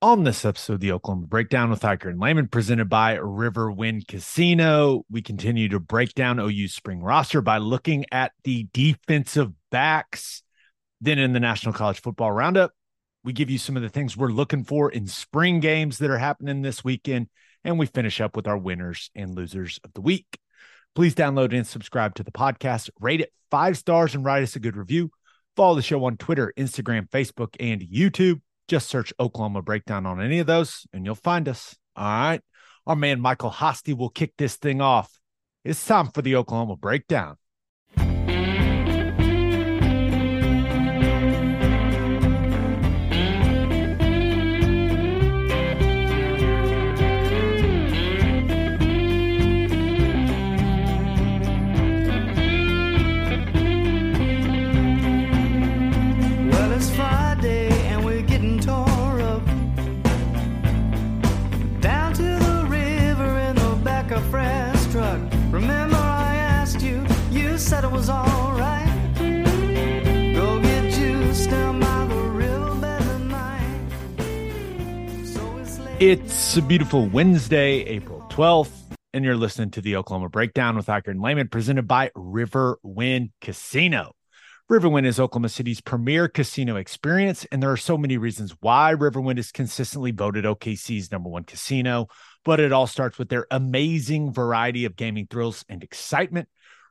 On this episode of the Oklahoma Breakdown with Ikard and Lehman, presented by Riverwind Casino, we continue to break down OU's spring roster by looking at the defensive backs. Then in the National College Football Roundup, we give you some of the things we're looking for in spring games that are happening this weekend. And we finish up with our winners and losers of the week. Please download and subscribe to the podcast, rate it five stars, and write us a good review. Follow the show on Twitter, Instagram, Facebook, and YouTube. Just search Oklahoma Breakdown on any of those and you'll find us. All right. Our man Michael Hosty will kick this thing off. It's time for the Oklahoma Breakdown. It's a beautiful Wednesday, April 12th, and you're listening to the Oklahoma Breakdown with Ikard and Lehman, presented by Riverwind Casino. Riverwind is Oklahoma City's premier casino experience, and there are so many reasons why Riverwind is consistently voted OKC's number one casino. But it all starts with their amazing variety of gaming thrills and excitement.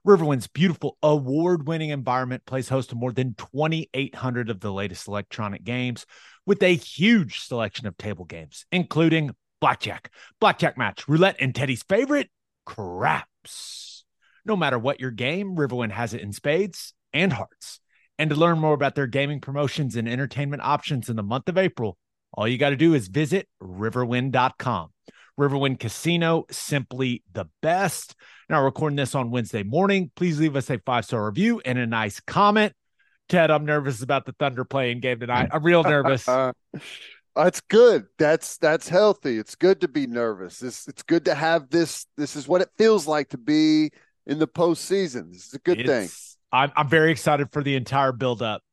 Riverwind's beautiful award winning environment plays host to more than 2,800 of the latest electronic games with a huge selection of table games, including blackjack, blackjack match, roulette, and Teddy's favorite, craps. No matter what your game, Riverwind has it in spades and hearts. And to learn more about their gaming promotions and entertainment options in the month of April, all you got to do is visit riverwind.com. Riverwind Casino, simply the best. Now, recording this on Wednesday morning. Please leave us a five star review and a nice comment. Ted, I'm nervous about the Thunder playing game tonight. I'm real nervous. Uh, that's good. That's that's healthy. It's good to be nervous. It's it's good to have this. This is what it feels like to be in the postseason. This is a good thing. I'm I'm very excited for the entire build up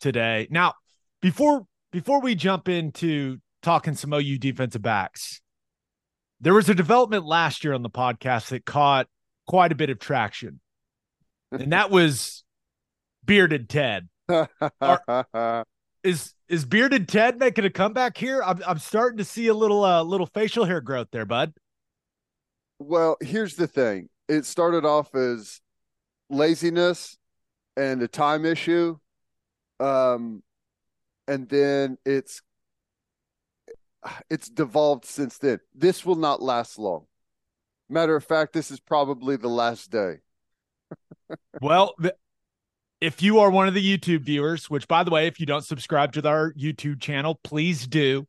today. Now, before before we jump into talking some OU defensive backs, there was a development last year on the podcast that caught quite a bit of traction, and that was bearded Ted. Is is bearded Ted making a comeback here? I'm I'm starting to see a little uh little facial hair growth there, bud. well, here's the thing. It started off as laziness and a time issue, um, and then it's it's devolved since then. This will not last long. Matter of fact, this is probably the last day. Well, if you are one of the YouTube viewers, which by the way, if you don't subscribe to our YouTube channel, please do.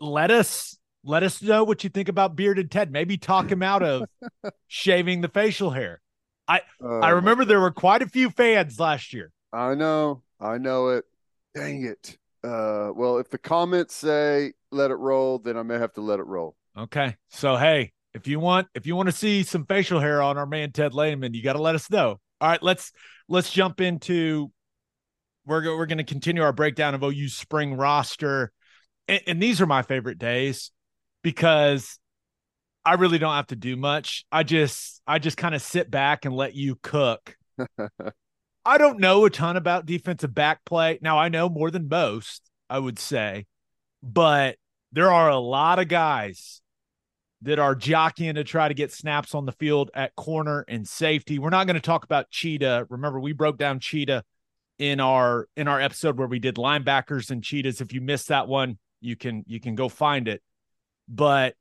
Let us let us know what you think about bearded Ted. Maybe talk him out of shaving the facial hair. I I oh. remember there were quite a few fans last year. I know, I know it. Dang it. Uh, well, if the comments say let it roll, then I may have to let it roll. Okay, so hey, if you want if you want to see some facial hair on our man Ted Lehman, you got to let us know. All right, let's let's jump into we're go, we're going to continue our breakdown of OU spring roster, and, and these are my favorite days because I really don't have to do much. I just I just kind of sit back and let you cook. I don't know a ton about defensive back play. Now I know more than most, I would say, but there are a lot of guys that are jockeying to try to get snaps on the field at corner and safety. We're not going to talk about Cheetah. Remember, we broke down Cheetah in our in our episode where we did linebackers and cheetahs. If you missed that one, you can you can go find it. But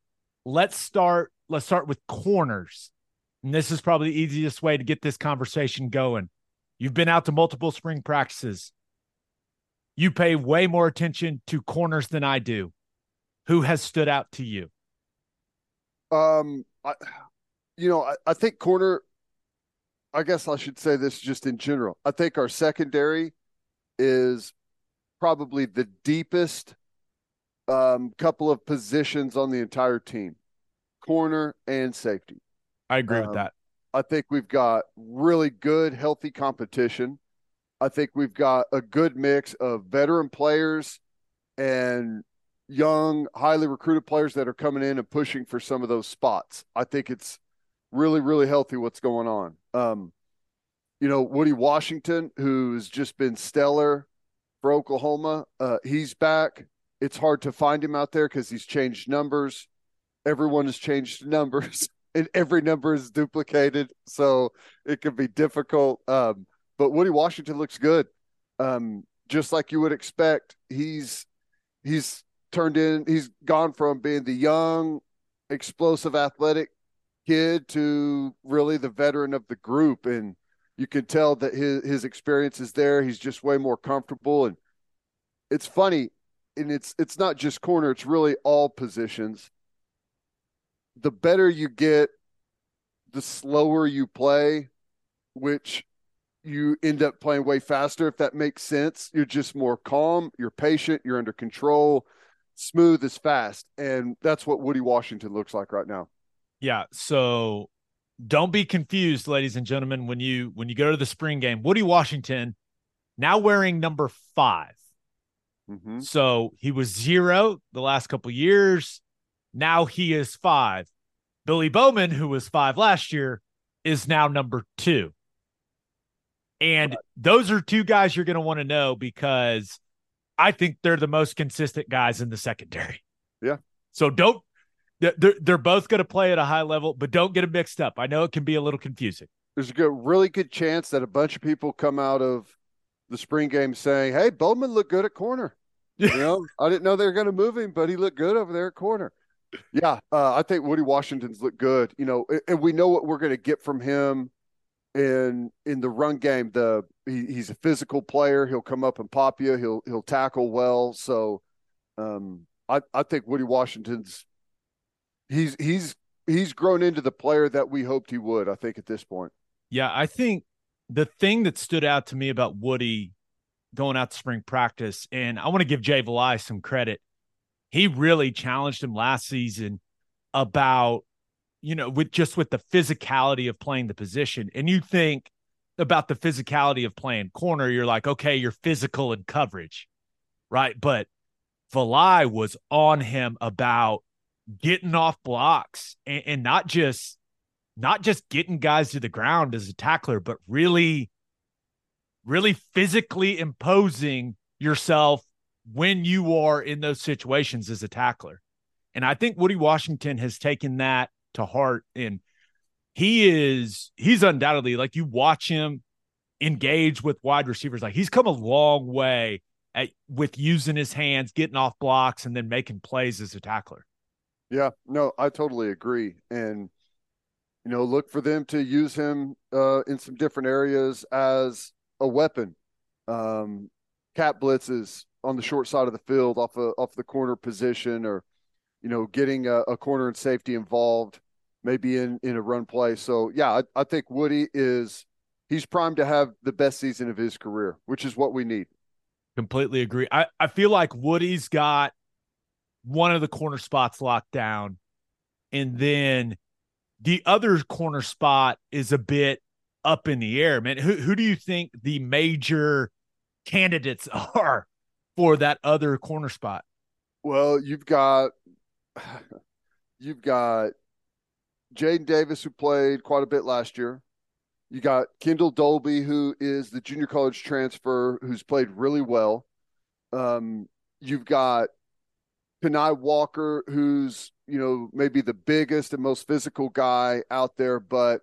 let's start let's start with corners. And this is probably the easiest way to get this conversation going. You've been out to multiple spring practices. You pay way more attention to corners than I do. Who has stood out to you? Um, I, you know, I, I think corner. I guess I should say this just in general. I think our secondary is probably the deepest um, couple of positions on the entire team, corner and safety. I agree Um, with that. I think we've got really good, healthy competition. I think we've got a good mix of veteran players and young, highly recruited players that are coming in and pushing for some of those spots. I think it's really, really healthy what's going on. Um, you know, Woody Washington, who's just been stellar for Oklahoma, uh, he's back. It's hard to find him out there because he's changed numbers. Everyone has changed numbers, and every number is duplicated, so it can be difficult. Um, but Woody Washington looks good, um, just like you would expect. He's he's turned in. He's gone from being the young, explosive, athletic kid to really the veteran of the group, and you can tell that his his experience is there. He's just way more comfortable, and it's funny, and it's it's not just corner; it's really all positions. The better you get, the slower you play, which you end up playing way faster. If that makes sense, you're just more calm, you're patient, you're under control, smooth as fast, and that's what Woody Washington looks like right now. Yeah. So don't be confused, ladies and gentlemen, when you when you go to the spring game. Woody Washington now wearing number 5 Mm-hmm. So he was zero the last couple years. Now he is five. Billy Bowman, who was five last year, is now number two. And those are two guys you're going to want to know because I think they're the most consistent guys in the secondary. Yeah. So don't, they're, they're both going to play at a high level, but don't get them mixed up. I know it can be a little confusing. There's a good, really good chance that a bunch of people come out of the spring game saying, "Hey, Bowman looked good at corner." You know, I didn't know they were going to move him, but he looked good over there at corner. Yeah, uh, I think Woody Washington's looked good. You know, and- and we know what we're going to get from him in in the run game. The he, he's a physical player. He'll come up and pop you. He'll he'll tackle well. So, um, I I think Woody Washington's he's he's he's grown into the player that we hoped he would. I think at this point. Yeah, I think the thing that stood out to me about Woody going out to spring practice, and I want to give Jay Valai some credit. He really challenged him last season about, you know, with just with the physicality of playing the position. And you think about the physicality of playing corner, you're like, okay, you're physical in coverage, right? But Valai was on him about getting off blocks and, and not just not just getting guys to the ground as a tackler, but really, really physically imposing yourself when you are in those situations as a tackler. And I think Woody Washington has taken that to heart. And he is, he's undoubtedly like you watch him engage with wide receivers, like he's come a long way at, with using his hands, getting off blocks, and then making plays as a tackler. Yeah, no, I totally agree. And you know, look for them to use him uh, in some different areas as a weapon. Um, cat blitzes on the short side of the field, off a, off the corner position, or you know, getting a, a corner and safety involved, maybe in in a run play. So yeah, I, I think Woody is he's primed to have the best season of his career, which is what we need. Completely agree. I, I feel like Woody's got one of the corner spots locked down. And then the other corner spot is a bit up in the air, man. Who who do you think the major candidates are for that other corner spot? Well, you've got you've got Jaden Davis who played quite a bit last year. You got Kendall Dolby, who is the junior college transfer, who's played really well. Um, you've got Kani Walker, who's you know maybe the biggest and most physical guy out there, but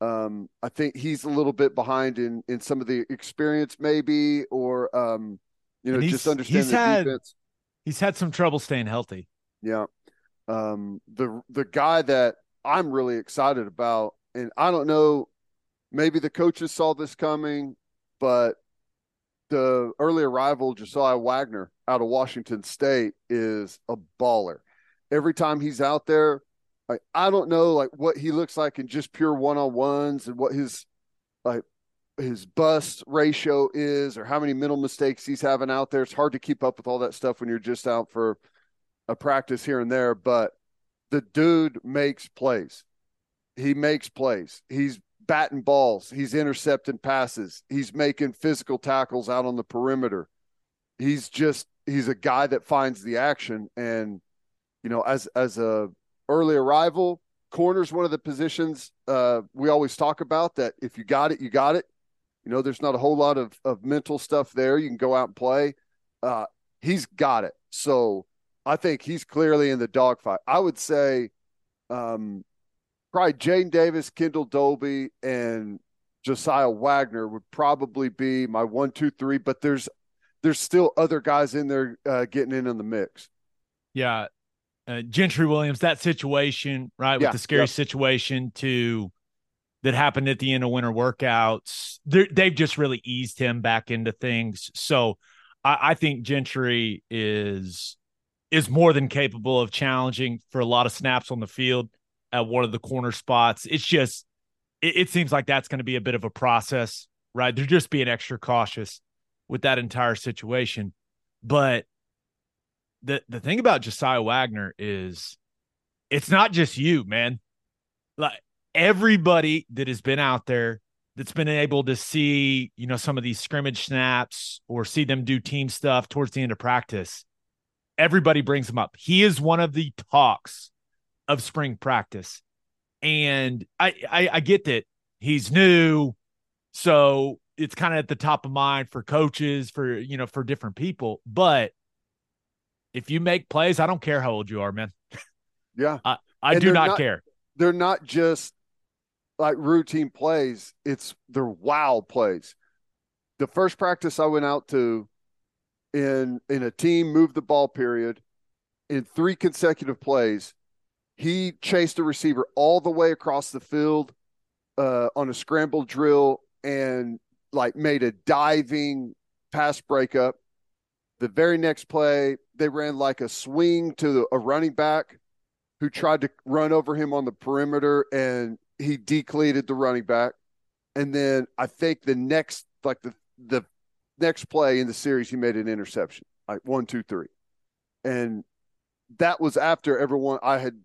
um, I think he's a little bit behind in in some of the experience, maybe, or um, you know, just understand he's the had- defense. He's had some trouble staying healthy. Yeah. Um, the the guy that I'm really excited about, and I don't know, maybe the coaches saw this coming, but the early arrival Josiah Wagoner out of Washington State is a baller. Every time he's out there, like I don't know like what he looks like in just pure one on ones and what his like his bust ratio is or how many mental mistakes he's having out there. It's hard to keep up with all that stuff when you're just out for a practice here and there, but the dude makes plays. He makes plays. He's batting balls. He's intercepting passes. He's making physical tackles out on the perimeter. He's just he's a guy that finds the action and you know as as a early arrival corner's one of the positions uh, we always talk about that if you got it you got it you know there's not a whole lot of of mental stuff there you can go out and play uh, he's got it so i think he's clearly in the dogfight i would say um, probably Jaden Davis, Kendall Dolby, and Josiah Wagoner would probably be my one, two, three. But there's there's still other guys in there uh, getting in on the mix. Yeah, uh, Gentry Williams, that situation, right, Yeah, with the scary yeah. situation to that happened at the end of winter workouts, they've just really eased him back into things. So I, I think Gentry is is more than capable of challenging for a lot of snaps on the field at one of the corner spots. It's just it, it seems like that's going to be a bit of a process, right? They're just being extra cautious with that entire situation. But the the thing about Josiah Wagoner is it's not just you, man. Like everybody that has been out there that's been able to see, you know, some of these scrimmage snaps or see them do team stuff towards the end of practice, everybody brings him up. He is one of the talks of spring practice. And I I, I get that he's new, so it's kind of at the top of mind for coaches, for you know, for different people. But if you make plays, I don't care how old you are, man. Yeah, I I do not, not- care. they're not just like routine plays; it's they're wow plays. The first practice I went out to in in a team move the ball period in three consecutive plays, he chased a receiver all the way across the field uh, on a scramble drill and like made a diving pass breakup. The very next play, they ran like a swing to a running back who tried to run over him on the perimeter and he decleated the running back. And then I think the next, like the, the next play in the series, he made an interception, like one, two, three. And that was after everyone I had,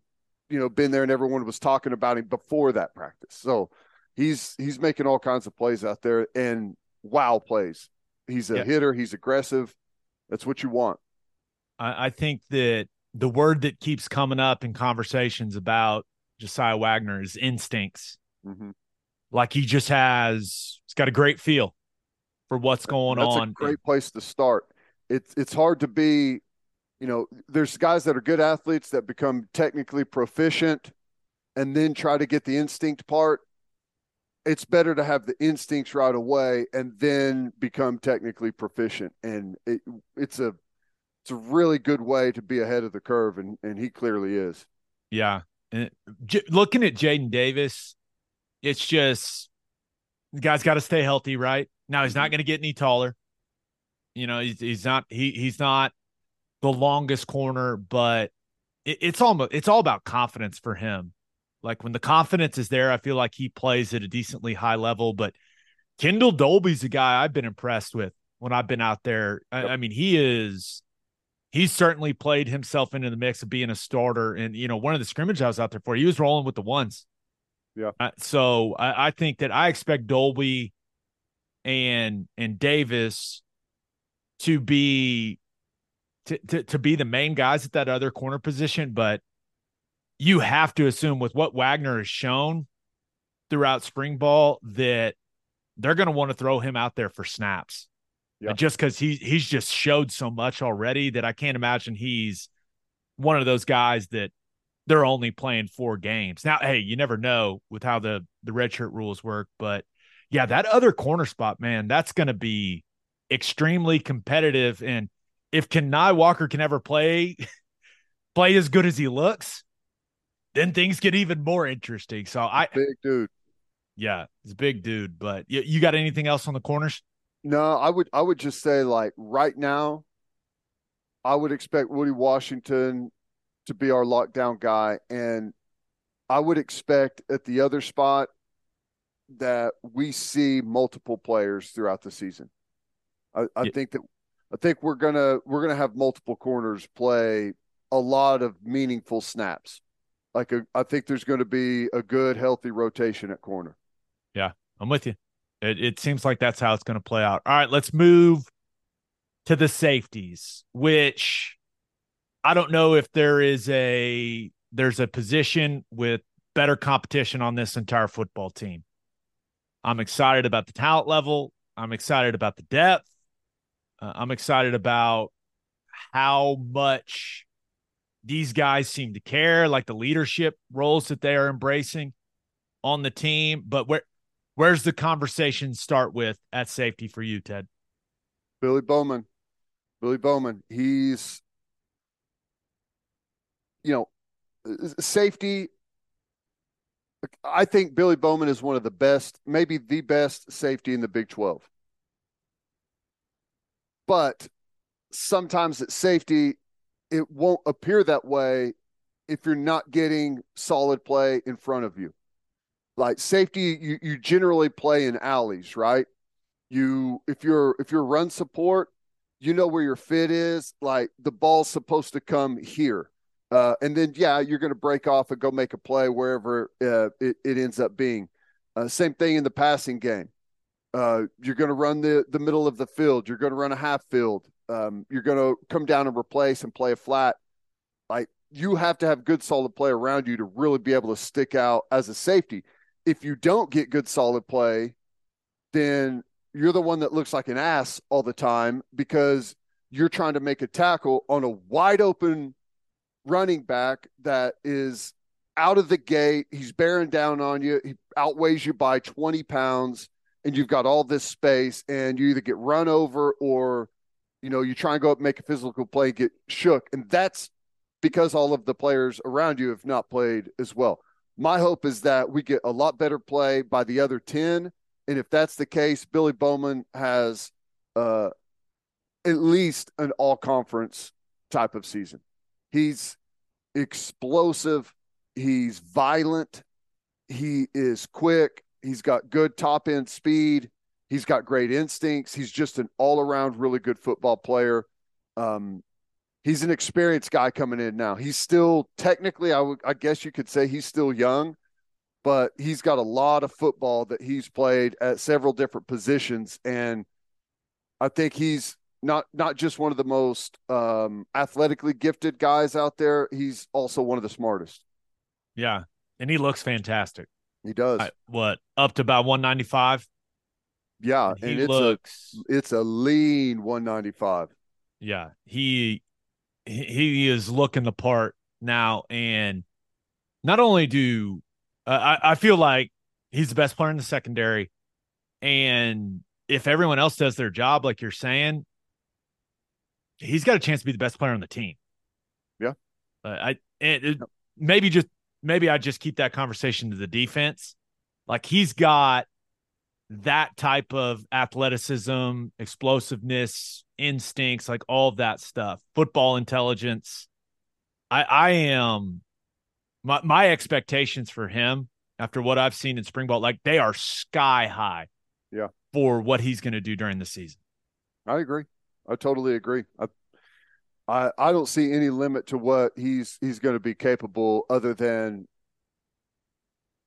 you know, been there and everyone was talking about him before that practice. So he's he's making all kinds of plays out there and wow plays. He's a Yeah. hitter, he's aggressive. That's what you want. I, I think that the word that keeps coming up in conversations about Josiah Wagoner is instincts. Mhm. Like he just has, he's got a great feel for what's going That's on. a great place to start. It's it's hard to be, you know, there's guys that are good athletes that become technically proficient and then try to get the instinct part. It's better to have the instincts right away and then become technically proficient. And it, it's a it's a really good way to be ahead of the curve, and and he clearly is. Yeah. Eh, J- looking at Jaden Davis, it's just the guy's got to stay healthy, right? Now he's not mm-hmm. going to get any taller. You know, he's he's not he he's not the longest corner, but it, it's almost it's all about confidence for him. Like when the confidence is there, I feel like he plays at a decently high level. But Kendall Dolby's a guy I've been impressed with when I've been out there. I, I mean, he is he's certainly played himself into the mix of being a starter. And you know, one of the scrimmage I was out there for, he was rolling with the ones. Yeah. Uh, so I, I think that I expect Dolby and and Davis to be to, to to be the main guys at that other corner position, but you have to assume with what Wagoner has shown throughout spring ball that they're going to want to throw him out there for snaps. Yeah. Just because he he's just showed so much already that I can't imagine he's one of those guys that they're only playing four games. Now, hey, you never know with how the the redshirt rules work, but yeah, that other corner spot, man, that's going to be extremely competitive. And if Kani Walker can ever play play as good as he looks, then things get even more interesting. So I, Big dude. yeah, he's a big dude. But you, you got anything else on the corners? No, I would I would just say like right now, I would expect Woody Washington to be our lockdown guy, and I would expect at the other spot that we see multiple players throughout the season. I, I Yeah. think that I think we're gonna we're gonna have multiple corners play a lot of meaningful snaps. Like a, I think there's going to be a good healthy rotation at corner. Yeah, I'm with you. It, it seems like that's how it's going to play out. All right, let's move to the safeties, which I don't know if there is a there's a position with better competition on this entire football team. I'm excited about the talent level. I'm excited about the depth. Uh, I'm excited about how much these guys seem to care, like the leadership roles that they are embracing on the team. But where where's the conversation start with at safety for you, Ted? Billy Bowman. Billy Bowman. He's, you know, safety. I think Billy Bowman is one of the best, maybe the best safety in the Big 12. But sometimes at safety, it won't appear that way if you're not getting solid play in front of you. Like safety, you, you generally play in alleys, right? You if you're if you're run support, you know where your fit is. Like the ball's supposed to come here. Uh, and then, yeah, you're going to break off and go make a play wherever uh, it, it ends up being. Uh, same thing in the passing game. Uh, you're going to run the, the middle of the field. You're going to run a half field. Um, you're going to come down and replace and play a flat. Like you have to have good, solid play around you to really be able to stick out as a safety. If you don't get good, solid play, then you're the one that looks like an ass all the time because you're trying to make a tackle on a wide open running back that is out of the gate. He's bearing down on you. He outweighs you by 20 pounds, and you've got all this space, and you either get run over or, you know, you try and go up and make a physical play, get shook. And that's because all of the players around you have not played as well. My hope is that we get a lot better play by the other 10. And if that's the case, Billy Bowman has uh, at least an all conference type of season. He's explosive. He's violent. He is quick. He's got good top end speed. He's got great instincts. He's just an all around really good football player. Um, he's an experienced guy coming in now. He's still technically, I would, I guess you could say he's still young, but he's got a lot of football that he's played at several different positions, and I think he's not not just one of the most um, athletically gifted guys out there. He's also one of the smartest. Yeah. And he looks fantastic. He does, I- what, up to about 195? yeah, he and it's looks a it's a lean 195. yeah he he is looking the part now and not only do uh, I, I feel like he's the best player in the secondary and if everyone else does their job like you're saying he's got a chance to be the best player on the team. Yeah. uh, i and it, maybe just maybe i just keep that conversation to the defense. Like he's got that type of athleticism, explosiveness, instincts, like all of that stuff, football intelligence. I I am my my expectations for him after what I've seen in spring ball, like they are sky high. Yeah. For what he's going to do during the season. I agree. I totally agree. I, I I don't see any limit to what he's he's going to be capable other than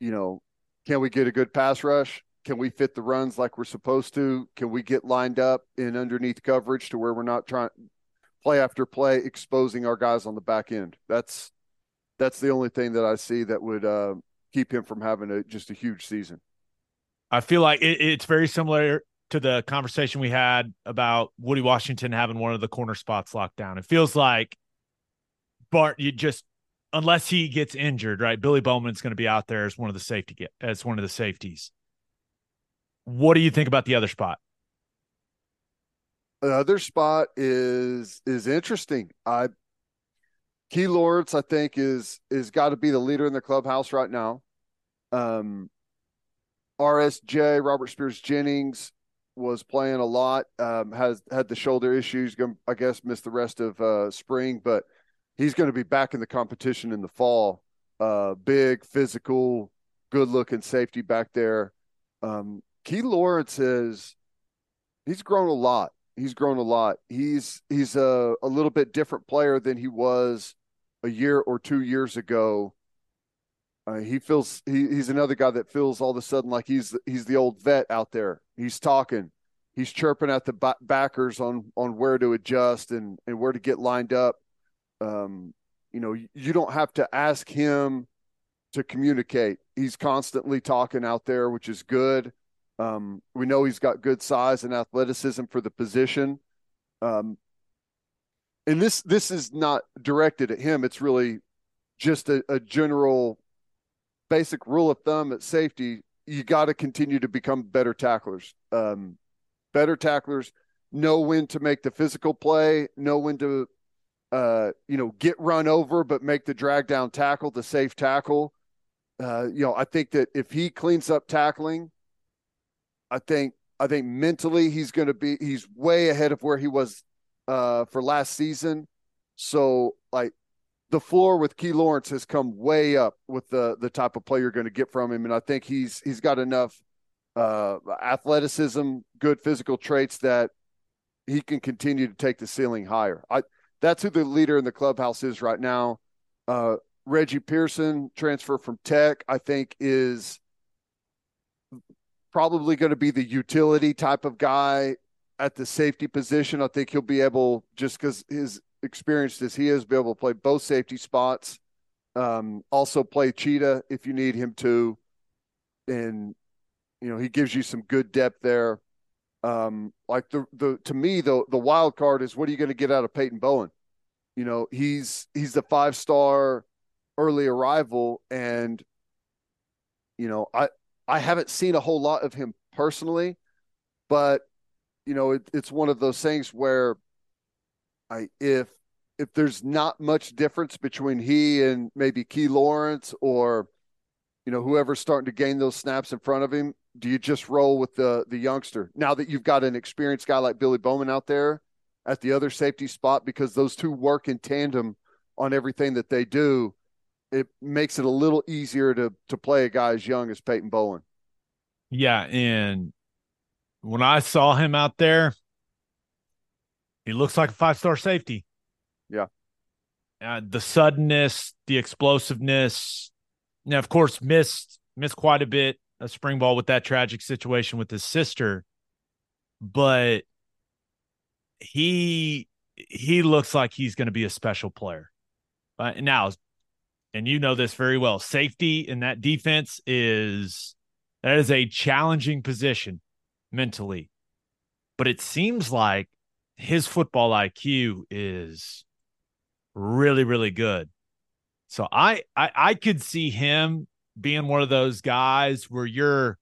you know, can we get a good pass rush? Can we fit the runs like we're supposed to? Can we get lined up in underneath coverage to where we're not trying play after play exposing our guys on the back end? That's that's the only thing that I see that would uh, keep him from having a just a huge season. I feel like it, it's very similar to the conversation we had about Woody Washington having one of the corner spots locked down. It feels like Bart, you just unless he gets injured, right? Billy Bowman's going to be out there as one of the safety as one of the safeties. What do you think about the other spot? The other spot is is interesting. I Key Lawrence, I think, is is got to be the leader in the clubhouse right now. Um, RSJ Robert Spears Jennings was playing a lot. Um, has had the shoulder issues. I guess, missed the rest of uh, spring, but he's going to be back in the competition in the fall. Uh, big, physical, good-looking safety back there. Um, Key Lawrence is he's grown a lot. He's grown a lot. He's he's a, a little bit different player than he was a year or two years ago. Uh, he feels he, he's another guy that feels all of a sudden like he's he's the old vet out there. He's talking, he's chirping at the backers on on where to adjust and and where to get lined up. Um, you know, you don't have to ask him to communicate. He's constantly talking out there, which is good. Um, we know he's got good size and athleticism for the position. Um, and this this is not directed at him. It's really just a, a general basic rule of thumb at safety, you got to continue to become better tacklers. Um, better tacklers know when to make the physical play, know when to, uh, you know, get run over, but make the drag down tackle, the safe tackle. Uh, you know, I think that if he cleans up tackling, I think I think mentally he's going to be he's way ahead of where he was uh, for last season. So like the floor with Key Lawrence has come way up with the the type of play you're going to get from him, and I think he's he's got enough uh, athleticism, good physical traits that he can continue to take the ceiling higher. I that's who the leader in the clubhouse is right now. Uh, Reggie Pearson, transfer from Tech, I think is probably going to be the utility type of guy at the safety position. I think he'll be able just because his experienced as he is, be able to play both safety spots. Um, also play cheetah if you need him to, and you know he gives you some good depth there. Um, like the the to me the the wild card is what are you going to get out of Peyton Bowen? You know he's he's the five star early arrival, and you know I I haven't seen a whole lot of him personally, but you know it, it's one of those things where I if if there's not much difference between he and maybe Key Lawrence or you know whoever's starting to gain those snaps in front of him, do you just roll with the the youngster now that you've got an experienced guy like Billy Bowman out there at the other safety spot because those two work in tandem on everything that they do. It makes it a little easier to to play a guy as young as Peyton Bowen. Yeah, and when I saw him out there, he looks like a five star safety. Yeah. Uh, the suddenness, the explosiveness. Now, of course, missed missed quite a bit a spring ball with that tragic situation with his sister, but he he looks like he's going to be a special player. Uh, now, and you know this very well, safety in that defense is that is a challenging position mentally, but it seems like his football IQ is really, really good. So I, I I could see him being one of those guys where you're,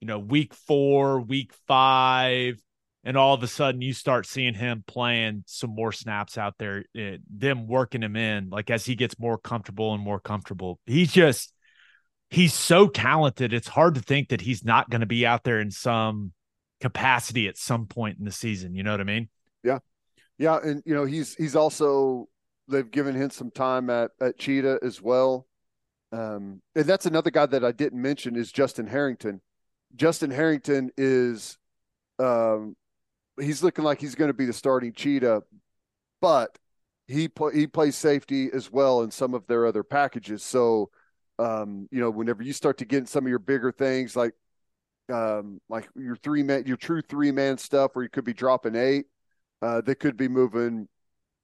you know, week four, week five, and all of a sudden you start seeing him playing some more snaps out there, uh, them working him in, like as he gets more comfortable and more comfortable. He's just he's so talented. It's hard to think that he's not going to be out there in some capacity at some point in the season. You know what I mean? Yeah, yeah, and you know he's he's also they've given him some time at at Cheetah as well. Um, and that's another guy that I didn't mention is Justin Harrington. Justin Harrington is, um, he's looking like he's going to be the starting Cheetah, but he he plays safety as well in some of their other packages. So, um, you know, whenever you start to get some of your bigger things like, um, like your three man, your true three man stuff, where you could be dropping eight, uh, they could be moving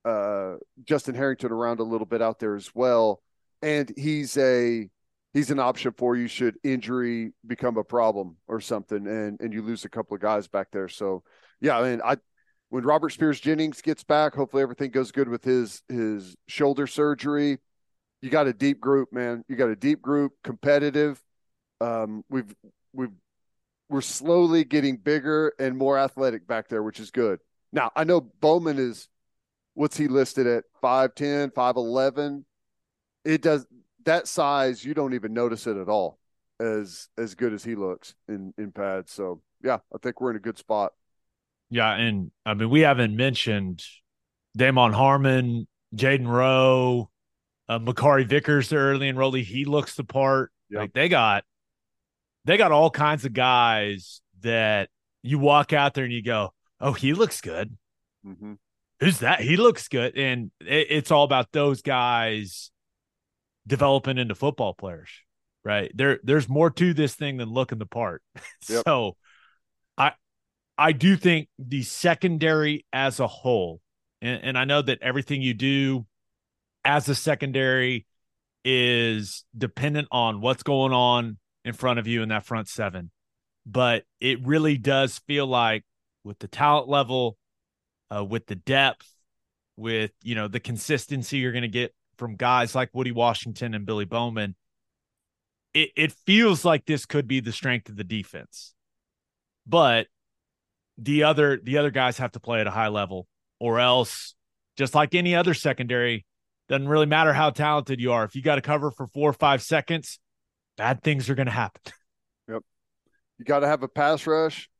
uh, Justin Harrington around a little bit out there as well, and he's a he's an option for you should injury become a problem or something, and and you lose a couple of guys back there. So yeah, I mean, I when Robert Spears Jennings gets back, hopefully everything goes good with his his shoulder surgery. You got a deep group, man. You got a deep group, competitive. Um, we've we've we're slowly getting bigger and more athletic back there, which is good. Now, I know Bowman is what's he listed at 5'10, 5'11. It does that size, you don't even notice it at all as as good as he looks in in pads. So yeah, I think we're in a good spot. Yeah, and I mean we haven't mentioned Damon Harmon, Jaden Rowe, uh, Makari Vickers, the early enrollee. He looks the part. Yep. Like they got, they got all kinds of guys that you walk out there and you go, "Oh, he looks good." hmm Who's that? He looks good, and it, it's all about those guys developing into football players, right? There, there's more to this thing than looking the part. Yep. so, I do think the secondary as a whole, and, and I know that everything you do as a secondary is dependent on what's going on in front of you in that front seven, but it really does feel like with the talent level, uh, with the depth, with you know the consistency you're going to get from guys like Woody Washington and Billy Bowman, it, it feels like this could be the strength of the defense. But the other the other guys have to play at a high level, or else, just like any other secondary, doesn't really matter how talented you are. If you got to cover for four or five seconds, bad things are going to happen. Yep. You got to have a pass rush.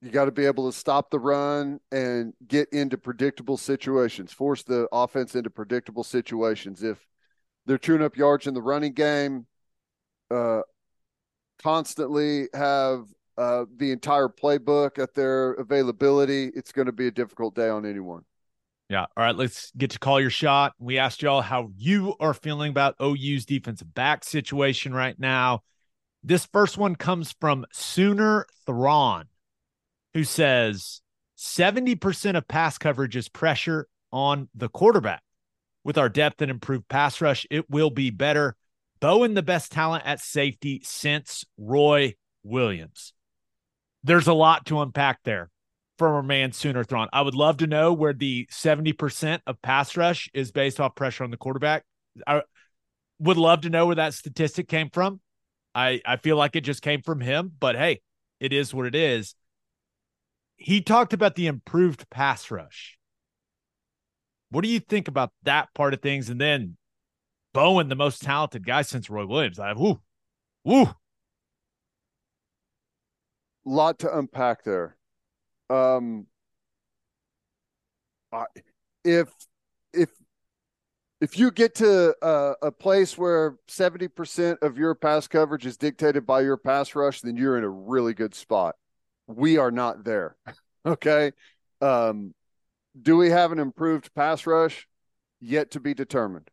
You got to be able to stop the run and get into predictable situations, force the offense into predictable situations. If they're chewing up yards in the running game, uh, constantly have uh, the entire playbook at their availability, it's going to be a difficult day on anyone. Yeah. All right. Let's get to call your shot. We asked y'all how you are feeling about OU's defensive back situation right now. This first one comes from Sooner Thrawn, who says 70% of pass coverage is pressure on the quarterback. With our depth and improved pass rush, it will be better. Bowen, the best talent at safety since Roy Williams. There's a lot to unpack there from our man Sooner Thrawn. I would love to know where the 70% of pass rush is based off pressure on the quarterback. I would love to know where that statistic came from. I, I feel like it just came from him, but hey, it is what it is. He talked about the improved pass rush. What do you think about that part of things? And then Bowen, the most talented guy since Roy Williams. I woo, woo. Lot to unpack there. Um, I, if if if you get to a, a place where seventy percent of your pass coverage is dictated by your pass rush, then you're in a really good spot. We are not there. okay. Um, do we have an improved pass rush? Yet to be determined.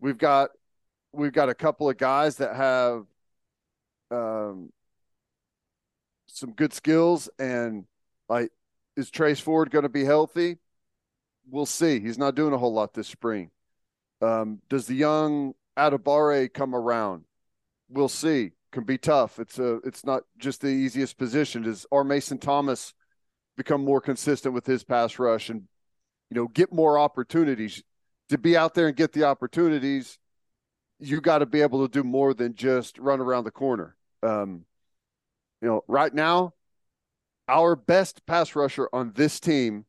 We've got we've got a couple of guys that have um, some good skills and like is Trace Ford going to be healthy? We'll see. He's not doing a whole lot this spring. Um, does the young Adebawore come around? We'll see. Can be tough. It's a it's not just the easiest position. Does R Mason Thomas become more consistent with his pass rush and you know get more opportunities to be out there and get the opportunities? You got to be able to do more than just run around the corner. Um, you know, right now, our best pass rusher on this team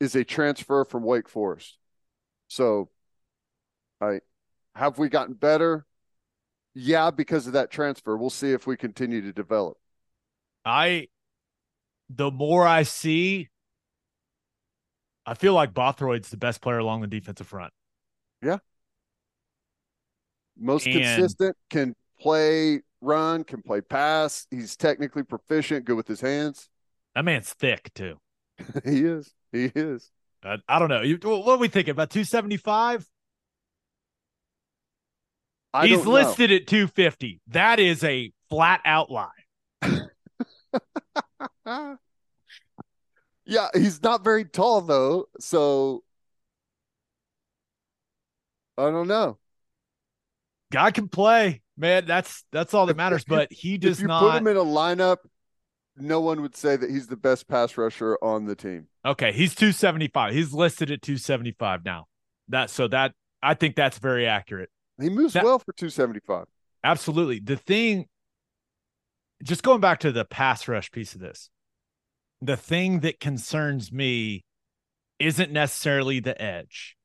is a transfer from Wake Forest. So, I have we gotten better? Yeah, because of that transfer. We'll see if we continue to develop. I, the more I see, I feel like Bothroyd's the best player along the defensive front. Yeah. Most And- consistent, can play run, can play pass. He's technically proficient, good with his hands. That man's thick too. he is. He is. Uh, I don't know. You, what are we thinking about? Two seventy five. I He's listed at two fifty. That is a flat out lie. yeah, he's not very tall though, so I don't know. Guy can play, man. That's that's all that matters. but he does if you not. put him in a lineup, no one would say that he's the best pass rusher on the team. Okay, he's 275. He's listed at 275 now. That so that I think that's very accurate. He moves That- well for 275. Absolutely. The thing just going back to the pass rush piece of this. The thing that concerns me isn't necessarily the edge.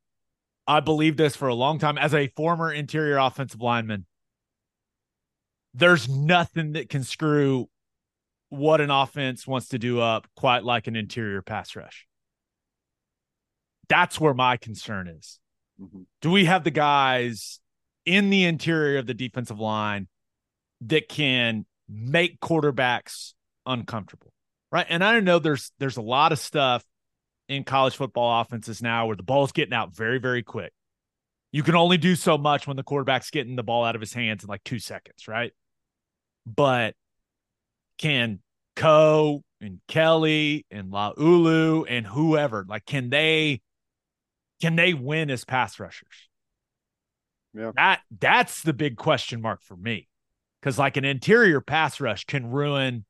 I believe this for a long time as a former interior offensive lineman. There's nothing that can screw what an offense wants to do up quite like an interior pass rush. That's where my concern is. Mhm. Do we have the guys in the interior of the defensive line that can make quarterbacks uncomfortable? Right. And I know there's there's a lot of stuff in college football offenses now where the ball's getting out very, very quick. You can only do so much when the quarterback's getting the ball out of his hands in like two seconds, right? But can Co and Kelly and Laulu and whoever like can they can they win as pass rushers? Yeah. That that's the big question mark for me. Cuz like an interior pass rush can ruin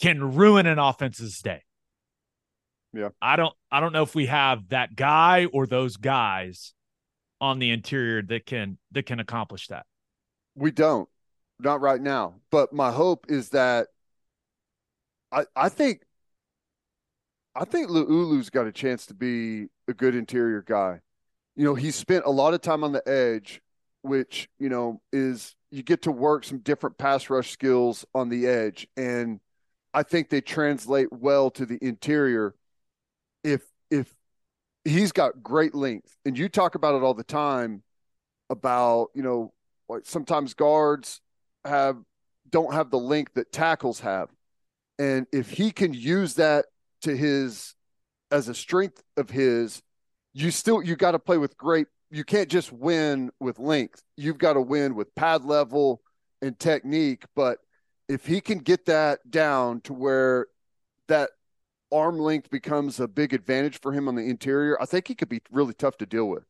can ruin an offense's day. Yeah. I don't I don't know if we have that guy or those guys on the interior that can that can accomplish that. We don't, not right now. But my hope is that I I think I think Laulu's got a chance to be a good interior guy. You know, he spent a lot of time on the edge, which, you know, is you get to work some different pass rush skills on the edge. And I think they translate well to the interior if if he's got great length. And you talk about it all the time about, you know, like sometimes guards have don't have the length that tackles have. And if he can use that to his as a strength of his, you still you got to play with great you can't just win with length. You've got to win with pad level and technique, but if he can get that down to where that arm length becomes a big advantage for him on the interior, I think he could be really tough to deal with.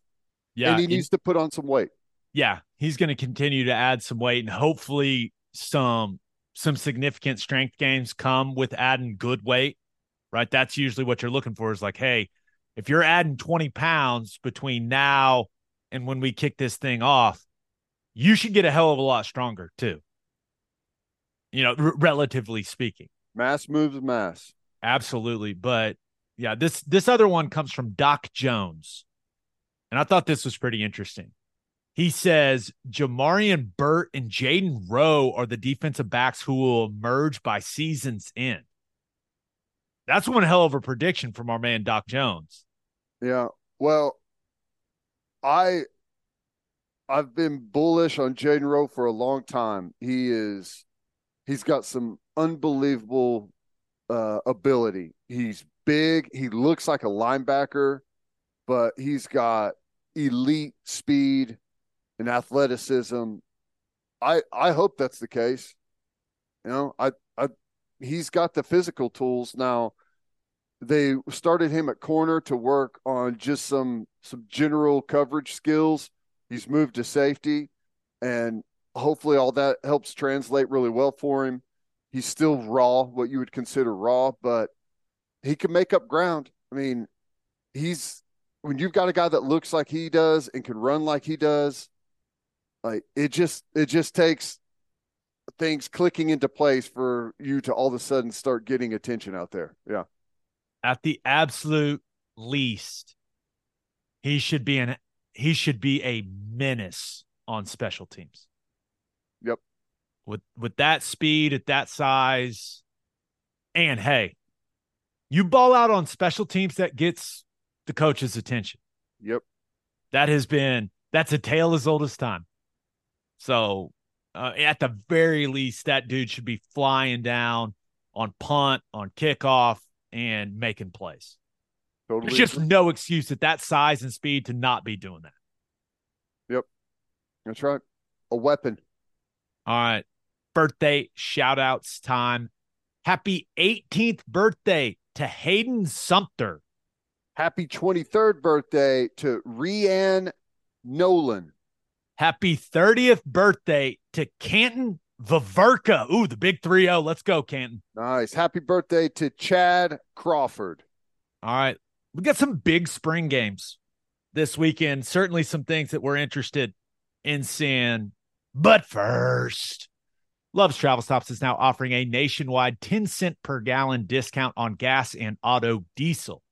Yeah. and he in- needs to put on some weight. Yeah, he's going to continue to add some weight and hopefully some some significant strength gains come with adding good weight. Right? That's usually what you're looking for is like, hey, if you're adding 20 pounds between now and when we kick this thing off, you should get a hell of a lot stronger too. You know, r- relatively speaking. Mass moves mass. Absolutely. But yeah, this this other one comes from Doc Jones. And I thought this was pretty interesting. He says Jamarian Burt and Jaden Rowe are the defensive backs who will emerge by season's end. That's one hell of a prediction from our man Doc Jones. Yeah. Well, I I've been bullish on Jaden Rowe for a long time. He is he's got some unbelievable uh ability. He's big, he looks like a linebacker, but he's got elite speed and athleticism. I I hope that's the case. You know, I I he's got the physical tools now they started him at corner to work on just some some general coverage skills. He's moved to safety, and hopefully all that helps translate really well for him. He's still raw, what you would consider raw, but he can make up ground. I mean, he's when you've got a guy that looks like he does and can run like he does, like it just it just takes things clicking into place for you to all of a sudden start getting attention out there. Yeah. At the absolute least, he should be an he should be a menace on special teams. Yep. With with that speed at that size, and hey, you ball out on special teams that gets the coach's attention. Yep. That has been that's a tale as old as time. So uh, at the very least, that dude should be flying down on punt, on kickoff, and making plays. Totally. There's just agree. no excuse at that size and speed to not be doing that. Yep. That's right. A weapon. All right. Birthday shout outs time. Happy 18th birthday to Hayden Sumter. Happy 23rd birthday to Rianne Nolan. Happy 30th birthday to Canton Vaverka. Ooh, the big 3 0. Let's go, Canton. Nice. Happy birthday to Chad Crawford. All right. We got some big spring games this weekend. Certainly some things that we're interested in seeing. But first, Love's Travel Stops is now offering a nationwide 10 cent per gallon discount on gas and auto diesel.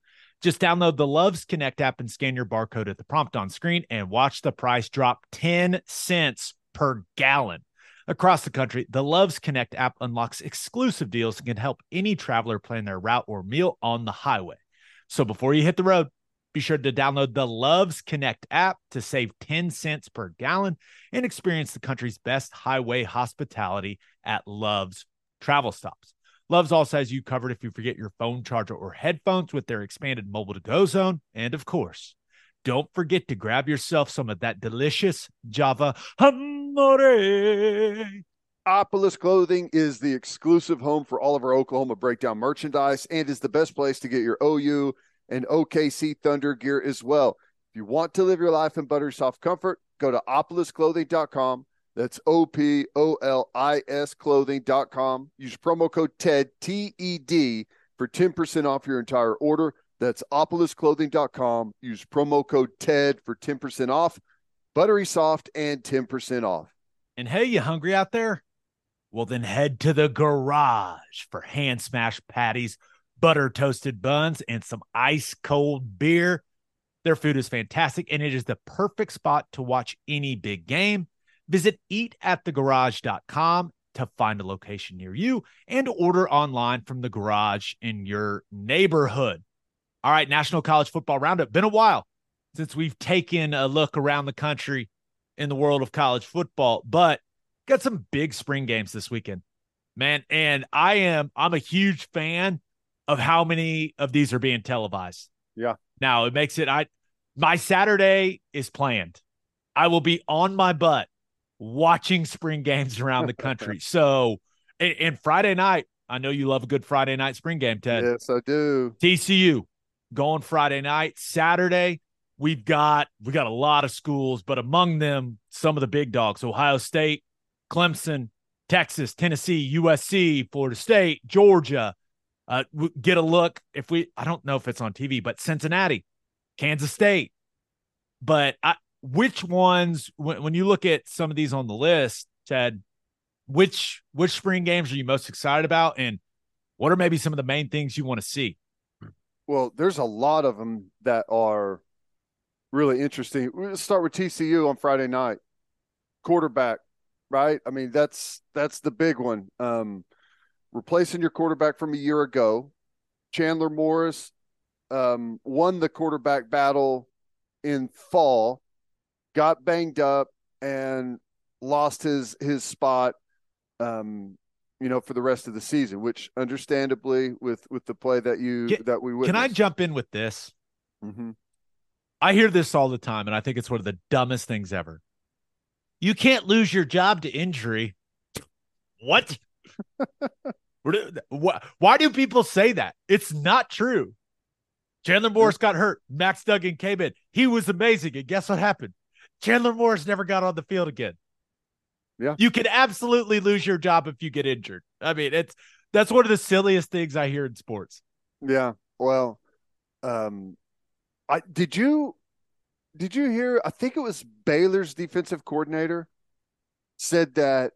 Just download the Love's Connect app and scan your barcode at the prompt on screen and watch the price drop 10 cents per gallon. Across the country, the Loves Connect app unlocks exclusive deals and can help any traveler plan their route or meal on the highway. So before you hit the road, be sure to download the Loves Connect app to save 10 cents per gallon and experience the country's best highway hospitality at Love's travel stops. Love's also has you covered if you forget your phone charger or headphones with their expanded mobile to go zone. And of course, don't forget to grab yourself some of that delicious Java Amore. Opolis Clothing is the exclusive home for all of our Oklahoma Breakdown merchandise and is the best place to get your OU and OKC Thunder gear as well. If you want to live your life in buttery soft comfort, go to opolisclothing.com. That's O P O L I S clothing.com. Use promo code TED, T E D, for 10% off your entire order. That's opolisclothing.com. Use promo code TED for 10% off. Buttery soft and 10% off. And hey, you hungry out there? Well, then head to the garage for hand smashed patties, butter toasted buns, and some ice cold beer. Their food is fantastic, and it is the perfect spot to watch any big game. Visit eatatthegarage.com to find a location near you and order online from the garage in your neighborhood. All right, National College Football Roundup. Been a while since we've taken a look around the country in the world of college football, but got some big spring games this weekend, man. And I am, I'm a huge fan of how many of these are being televised. Yeah. Now it makes it, I, my Saturday is planned. I will be on my butt watching spring games around the country. so, and, and Friday night, I know you love a good Friday night spring game, Ted. Yes, I do. TCU going Friday night. Saturday, we've got we got a lot of schools, but among them, some of the big dogs: Ohio State, Clemson, Texas, Tennessee, USC, Florida State, Georgia. Uh, get a look if we. I don't know if it's on TV, but Cincinnati, Kansas State. But I, which ones, when, when you look at some of these on the list, Ted, which which spring games are you most excited about, and what are maybe some of the main things you want to see? Well, there's a lot of them that are really interesting. Let's start with TCU on Friday night. Quarterback, right? I mean, that's that's the big one. Um, replacing your quarterback from a year ago. Chandler Morris um, won the quarterback battle in fall, got banged up, and lost his his spot. Um, you know, for the rest of the season, which understandably with with the play that you that we Can. I jump in with this? Mhm. I hear this all the time, and I think it's one of the dumbest things ever. You can't lose your job to injury. What? Why do people say that? It's not true. Chandler Morris got hurt. Max Duggan came in. He was amazing. And guess what happened? Chandler Morris never got on the field again. Yeah. You can absolutely lose your job if you get injured. I mean, it's that's one of the silliest things I hear in sports. Yeah. Well, um, I did you did you hear? I think it was Baylor's defensive coordinator said that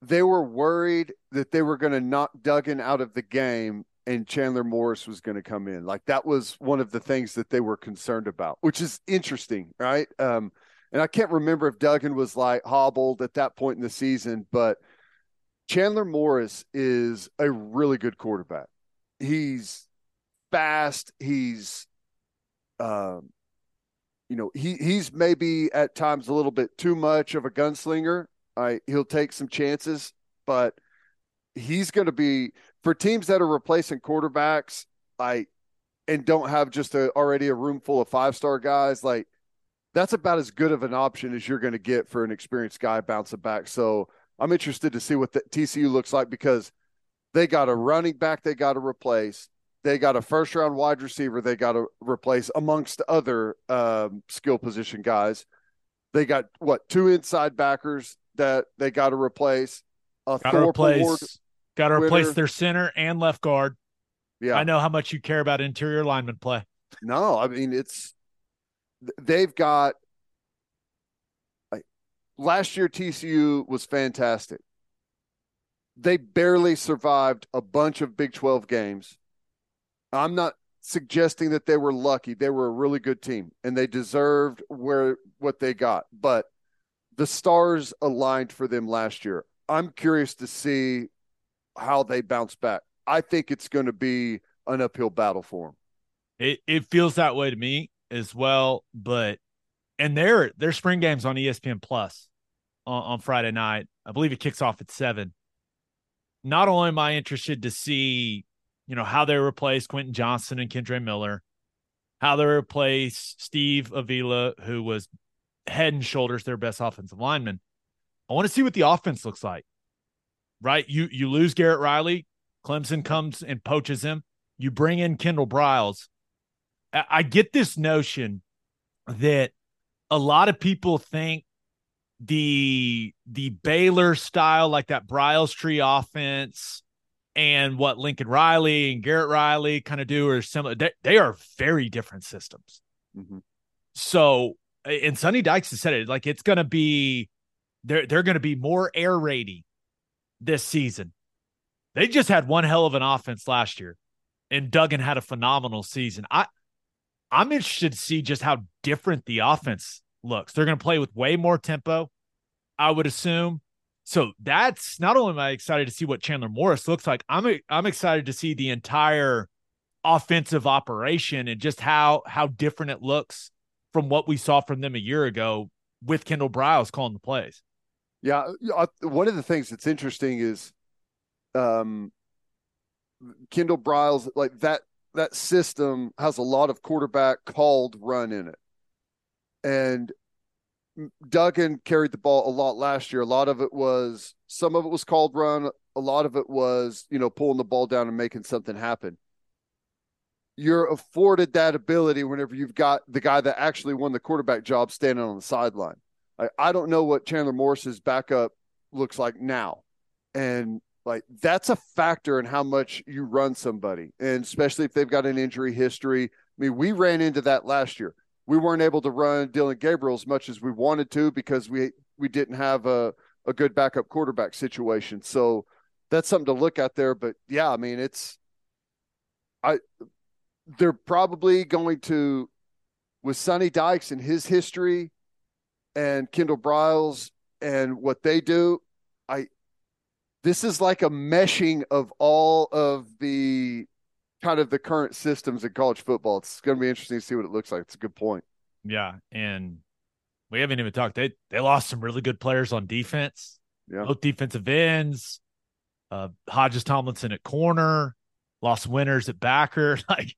they were worried that they were going to knock Duggan out of the game and Chandler Morris was going to come in. Like that was one of the things that they were concerned about, which is interesting, right? Um, and I can't remember if Duggan was like hobbled at that point in the season, but Chandler Morris is a really good quarterback. He's fast. He's, um, you know, he he's maybe at times a little bit too much of a gunslinger. I he'll take some chances, but he's going to be for teams that are replacing quarterbacks. I and don't have just a already a room full of five star guys. Like that's about as good of an option as you're going to get for an experienced guy bouncing back. So I'm interested to see what the TCU looks like because they got a running back they got to replace. They got a first round wide receiver they got to replace amongst other um, skill position guys. They got what two inside backers that they got to replace. A Got to Thorpe replace. Award- Got to replace their center and left guard. Yeah, I know how much you care about interior lineman play. No, I mean it's they've got like last year TCU was fantastic. They barely survived a bunch of Big 12 games. I'm not suggesting that they were lucky. They were a really good team and they deserved where what they got. But the stars aligned for them last year. I'm curious to see how they bounce back. I think it's going to be an uphill battle for them. It it feels that way to me as well, but and their their spring games on ESPN Plus on, on Friday night. I believe it kicks off at seven. Not only am I interested to see, you know, how they replace Quentin Johnston and Kendre Miller, how they replace Steve Avila, who was head and shoulders their best offensive lineman. I want to see what the offense looks like. Right? You you lose Garrett Riley, Clemson comes and poaches him. You bring in Kendall Briles. I, I get this notion that a lot of people think the the Baylor style, like that Briles tree offense, and what Lincoln Riley and Garrett Riley kind of do are similar. They, they are very different systems. Mm-hmm. So, and Sonny Dykes has said it like it's going to be they're they're going to be more air raidy this season. They just had one hell of an offense last year, and Duggan had a phenomenal season. I I'm interested to see just how different the offense looks. They're going to play with way more tempo, I would assume. So that's not only am I excited to see what Chandler Morris looks like, I'm I'm excited to see the entire offensive operation and just how how different it looks from what we saw from them a year ago with Kendall Briles calling the plays. Yeah, one of the things that's interesting is um Kendall Briles like that that system has a lot of quarterback called run in it. And Duggan carried the ball a lot last year. A lot of it was some of it was called run, a lot of it was, you know, pulling the ball down and making something happen. You're afforded that ability whenever you've got the guy that actually won the quarterback job standing on the sideline. I, don't know what Chandler Morris's backup looks like now. And like that's a factor in how much you run somebody. And especially if they've got an injury history. I mean, we ran into that last year we weren't able to run Dillon Gabriel as much as we wanted to because we we didn't have a a good backup quarterback situation. So that's something to look at there. But yeah, I mean it's I they're probably going to with Sonny Dykes and his history and Kendall Briles and what they do, I this is like a meshing of all of the kind of the current systems in college football. It's going to be interesting to see what it looks like. It's a good point. Yeah, and we haven't even talked. They they lost some really good players on defense. Yeah, both defensive ends. Uh, Hodges Tomlinson at corner, lost Winters at backer. Like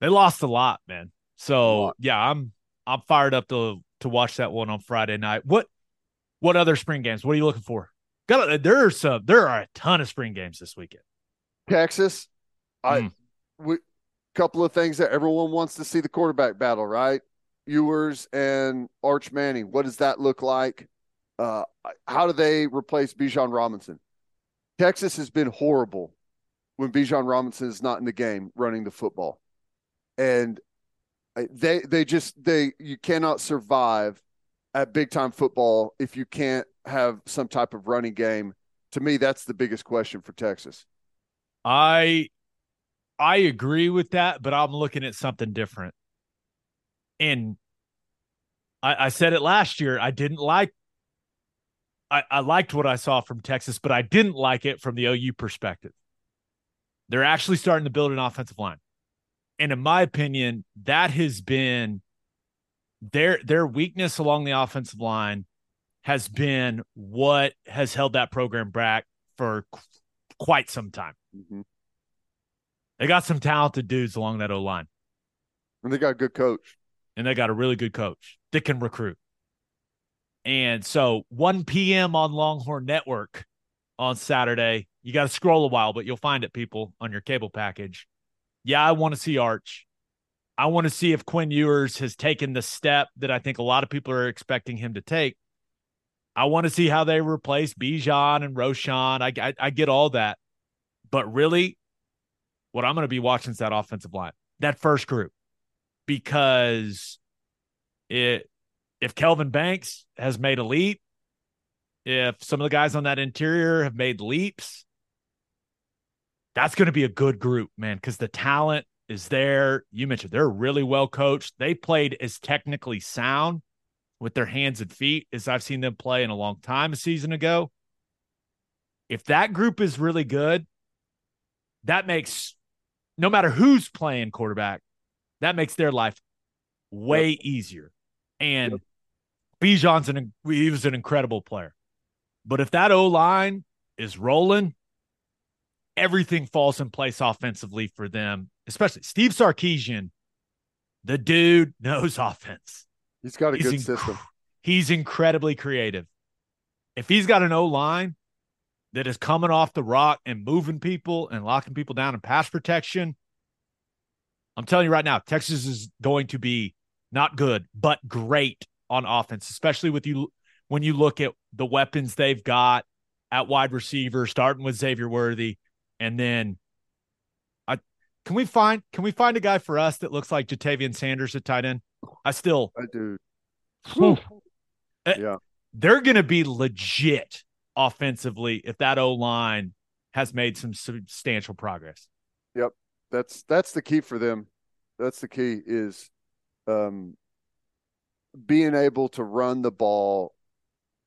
they lost a lot, man. So lot. yeah, I'm I'm fired up to to watch that one on Friday night. What what other spring games? What are you looking for? Got there's some there are a ton of spring games this weekend. Texas, I mm. we couple of things that everyone wants to see the quarterback battle, right? Ewers and Arch Manning. What does that look like? Uh, how do they replace Bijan Robinson? Texas has been horrible when Bijan Robinson is not in the game running the football, and they they just they you cannot survive at big time football if you can't have some type of running game. To me, that's the biggest question for Texas. I I agree with that, but I'm looking at something different. And I, I said it last year. I didn't like I, I liked what I saw from Texas, but I didn't like it from the OU perspective. They're actually starting to build an offensive line. And in my opinion, that has been their their weakness along the offensive line has been what has held that program back for qu- quite some time. Mm-hmm. They got some talented dudes along that O line. And they got a good coach. And they got a really good coach that can recruit. And so 1 p.m. on Longhorn Network on Saturday. You got to scroll a while, but you'll find it, people, on your cable package. Yeah, I want to see Arch. I want to see if Quinn Ewers has taken the step that I think a lot of people are expecting him to take. I want to see how they replace Bijan and Roschon. I, I, I get all that. But really, what I'm going to be watching is that offensive line, that first group, because it if Kelvin Banks has made a leap, if some of the guys on that interior have made leaps, that's going to be a good group, man, because the talent is there. You mentioned they're really well coached. They played as technically sound with their hands and feet as I've seen them play in a long time a season ago. If that group is really good, that makes no matter who's playing quarterback, that makes their life way yep. easier. And yep. Bijan's an he was an incredible player. But if that O line is rolling, everything falls in place offensively for them, especially Steve Sarkisian. The dude knows offense. He's got a he's good inc- system. He's incredibly creative. If he's got an O line that is coming off the rock and moving people and locking people down in pass protection, I'm telling you right now, Texas is going to be not good, but great on offense, especially with you when you look at the weapons they've got at wide receiver, starting with Xavier Worthy, and then I can we find can we find a guy for us that looks like Ja'Tavion Sanders at tight end? I still I do. Eh, yeah. They're gonna be legit offensively if that O line has made some substantial progress. Yep. That's that's the key for them. That's the key is um being able to run the ball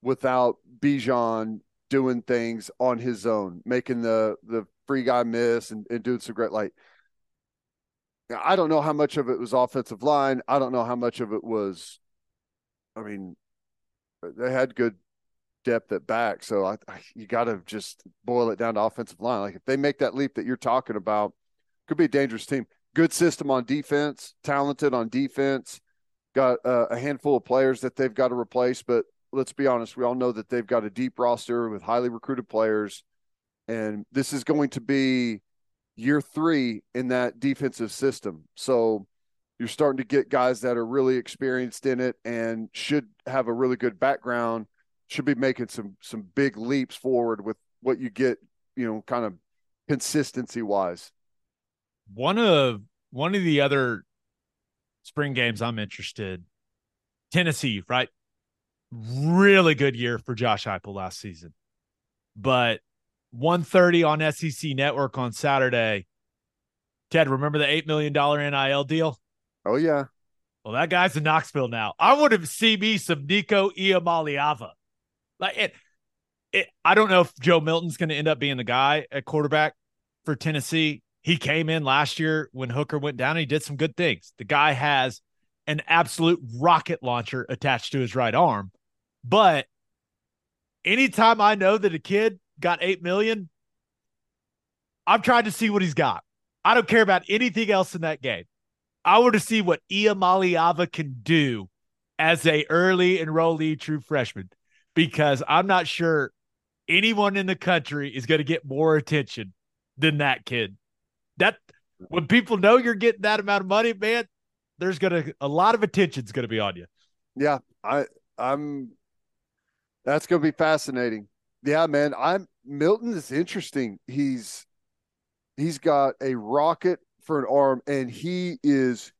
without Bijan doing things on his own, making the the free guy miss and, and doing some great like I don't know how much of it was offensive line. I don't know how much of it was I mean they had good depth at back, so I, I you got to just boil it down to offensive line. Like if they make that leap that you're talking about, could be a dangerous team. Good system on defense, talented on defense. Got uh, a handful of players that they've got to replace, but let's be honest, we all know that they've got a deep roster with highly recruited players, and this is going to be year three in that defensive system. So you're starting to get guys that are really experienced in it and should have a really good background, should be making some some big leaps forward with what you get, you know, kind of consistency wise. One of one of the other spring games I'm interested Tennessee, right? really good year for Josh Heupel last season. But 130 on SEC Network on Saturday. Ted, remember the $8 million NIL deal? Oh, yeah. Well, that guy's in Knoxville now. I would have seen me some Nico Iamaleava. Like it, it, I don't know if Joe Milton's going to end up being the guy at quarterback for Tennessee. He came in last year when Hooker went down and he did some good things. The guy has an absolute rocket launcher attached to his right arm. But anytime I know that a kid got 8 million, I'm trying to see what he's got. I don't care about anything else in that game. I want to see what Iamaleava can do as a early enrollee true freshman because I'm not sure anyone in the country is going to get more attention than that kid. That when people know you're getting that amount of money, man, there's going to a lot of attention's going to be on you. Yeah, I I'm that's going to be fascinating. Yeah, man. I'm Milton is interesting. He's he's got a rocket for an arm, and he is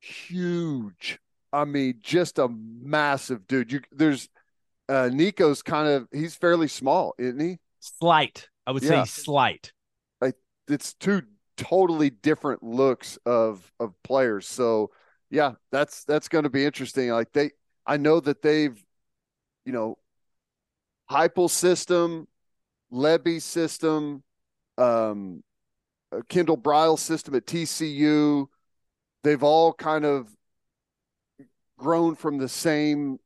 huge. I mean, just a massive dude. You there's uh Nico's kind of he's fairly small, isn't he? Slight. I would yeah. say slight. Like it's two totally different looks of of players. So yeah, that's that's going to be interesting. Like they, I know that they've, you know, Heupel system, Lebby system, um, uh, Kendall Briles system at TCU. They've all kind of grown from the same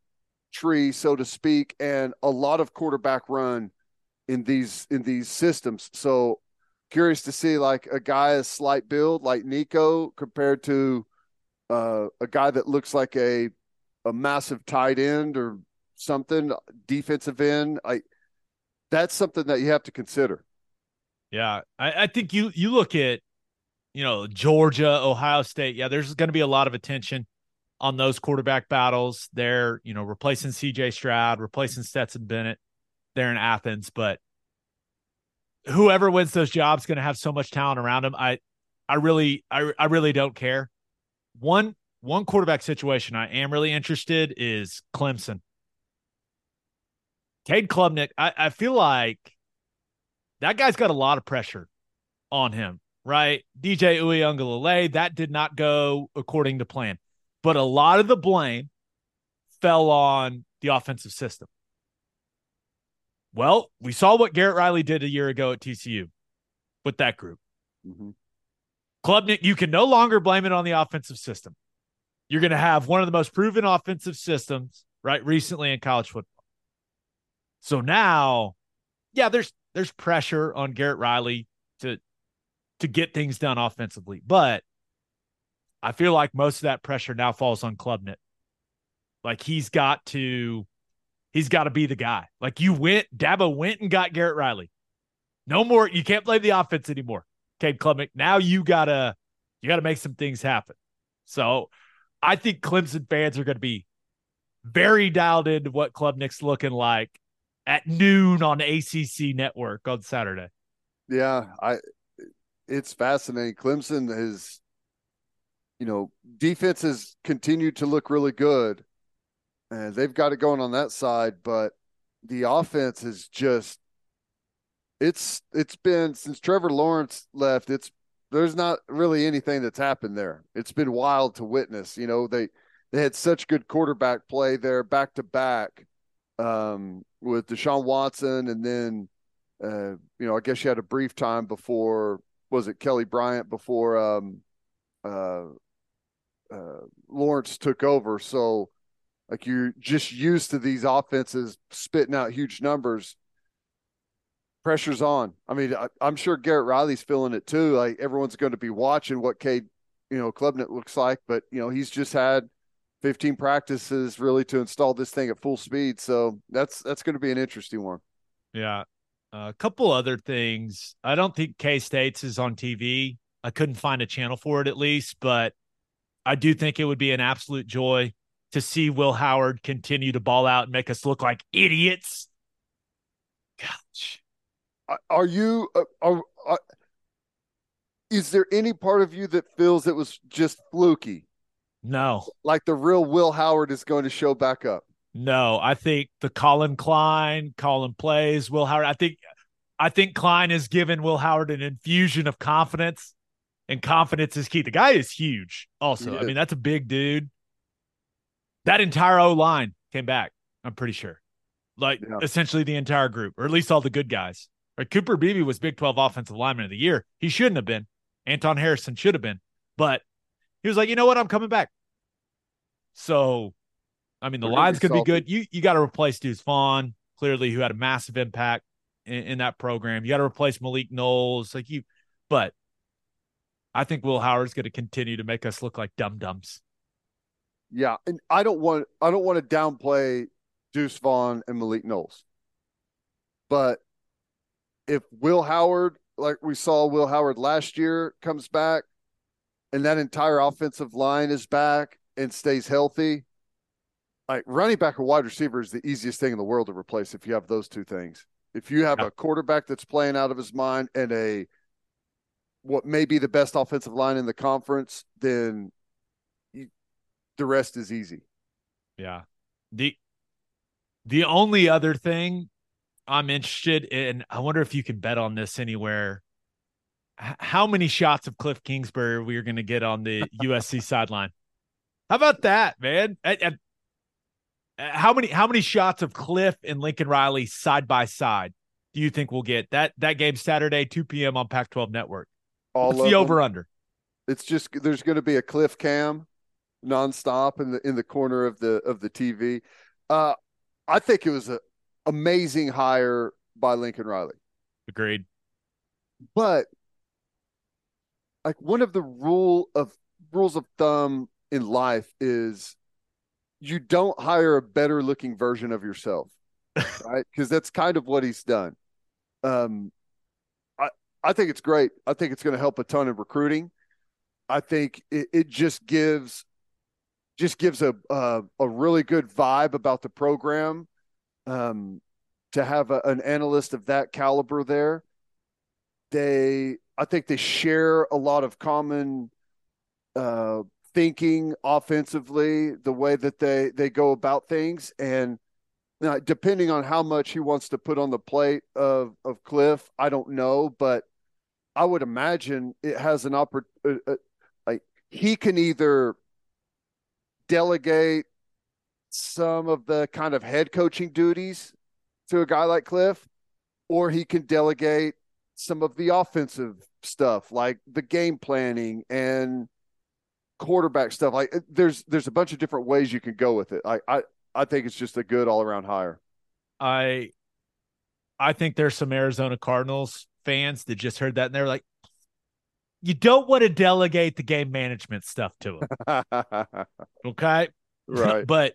tree, so to speak, and a lot of quarterback run in these in these systems. So curious to see like a guy a slight build like Nico compared to uh, a guy that looks like a a massive tight end or something defensive end. I that's something that you have to consider. Yeah, I, I think you you look at you know Georgia, Ohio State. Yeah, there's going to be a lot of attention on those quarterback battles. They're you know replacing C.J. Stroud, replacing Stetson Bennett. They're in Athens, but whoever wins those jobs going to have so much talent around them. I I really I I really don't care. One one quarterback situation I am really interested is Clemson. Cade Klubnik, I, I feel like that guy's got a lot of pressure on him, right? DJ Uiagalelei, that did not go according to plan. But a lot of the blame fell on the offensive system. Well, we saw what Garrett Riley did a year ago at TCU with that group. Mhm. Klubnik, you can no longer blame it on the offensive system. You're going to have one of the most proven offensive systems, right, recently in college football. So now, yeah, there's there's pressure on Garrett Riley to to get things done offensively, but I feel like most of that pressure now falls on Klubnik. Like he's got to he's got to be the guy. Like you went, Dabo went and got Garrett Riley. No more, you can't blame the offense anymore. Cade Klubnik. Now you gotta you gotta make some things happen. So I think Clemson fans are gonna be very dialed into what Klubnik's looking like at noon on ACC network on Saturday. Yeah, I it's fascinating. Clemson has you know, defense has continued to look really good. And they've got it going on that side, but the offense is just it's it's been since Trevor Lawrence left, it's there's not really anything that's happened there. It's been wild to witness. You know, they they had such good quarterback play there back to back um, with Deshaun Watson, and then uh, you know I guess you had a brief time before was it Kelly Bryant before um, uh, uh, Lawrence took over. So like you're just used to these offenses spitting out huge numbers. Pressure's on. I mean, I, am sure Garrett Riley's feeling it too. Like everyone's going to be watching what Cade, you know, Klubnik looks like, but you know, he's just had 15 practices really to install this thing at full speed. So that's that's going to be an interesting one. Yeah. a couple other things. I don't think K State's is on TV. I couldn't find a channel for it at least, but I do think it would be an absolute joy to see Will Howard continue to ball out and make us look like idiots. Gosh. Are you uh, are, are is there any part of you that feels it was just fluky? No. Like the real Will Howard is going to show back up. No, I think the Collin Klein, Colin plays, Will Howard. I think I think Klein has given Will Howard an infusion of confidence, and confidence is key. The guy is huge, also. I mean, that's a big dude. That entire O line came back, I'm pretty sure. Like Yeah. essentially the entire group, or at least all the good guys. Like Cooper Beebe was Big 12 offensive lineman of the year. He shouldn't have been. Anton Harrison should have been. But he was like, you know what? I'm coming back. So, I mean, the They're line's to be good. You you got to replace Deuce Vaughn, clearly, who had a massive impact in, in that program. You got to replace Malik Knowles. Like you, but I think Will Howard's going to continue to make us look like dum dums. Yeah, and I don't want I don't want to downplay Deuce Vaughn and Malik Knowles, but if Will Howard, like we saw Will Howard last year, comes back, and that entire offensive line is back and stays healthy, like running back or wide receiver is the easiest thing in the world to replace if you have those two things. If you have Yeah. a quarterback that's playing out of his mind and a what may be the best offensive line in the conference, then you, the rest is easy. Yeah. The the only other thing I'm interested in, I wonder if you can bet on this anywhere. How many shots of Cliff Kingsbury we are going to get on the USC sideline? How about that, man? Uh, how many how many shots of Cliff and Lincoln Riley side by side do you think we'll get? That that game Saturday, 2 p.m. on Pac-12 Network. All What's the them. over under? It's just there's going to be a cliff cam nonstop in the in the corner of the of the TV. Uh, I think it was an amazing hire by Lincoln Riley, Agreed. but like one of the rule of rules of thumb in life is you don't hire a better looking version of yourself, right? Because that's kind of what he's done. Um, I I think it's great. I think it's going to help a ton in recruiting. I think it, it just gives just gives a, a a really good vibe about the program. Um, to have a, an analyst of that caliber there, they I think they share a lot of common uh, thinking offensively, the way that they they go about things, and now, depending on how much he wants to put on the plate of of Cliff, I don't know, but I would imagine it has an opportunity. Uh, uh, like he can either delegate some of the kind of head coaching duties to a guy like Cliff, or he can delegate some of the offensive stuff like the game planning and quarterback stuff. Like there's there's a bunch of different ways you can go with it. I I, I think it's just a good all around hire. I I think there's some Arizona Cardinals fans that just heard that and they're like, you don't want to delegate the game management stuff to him. okay. right. but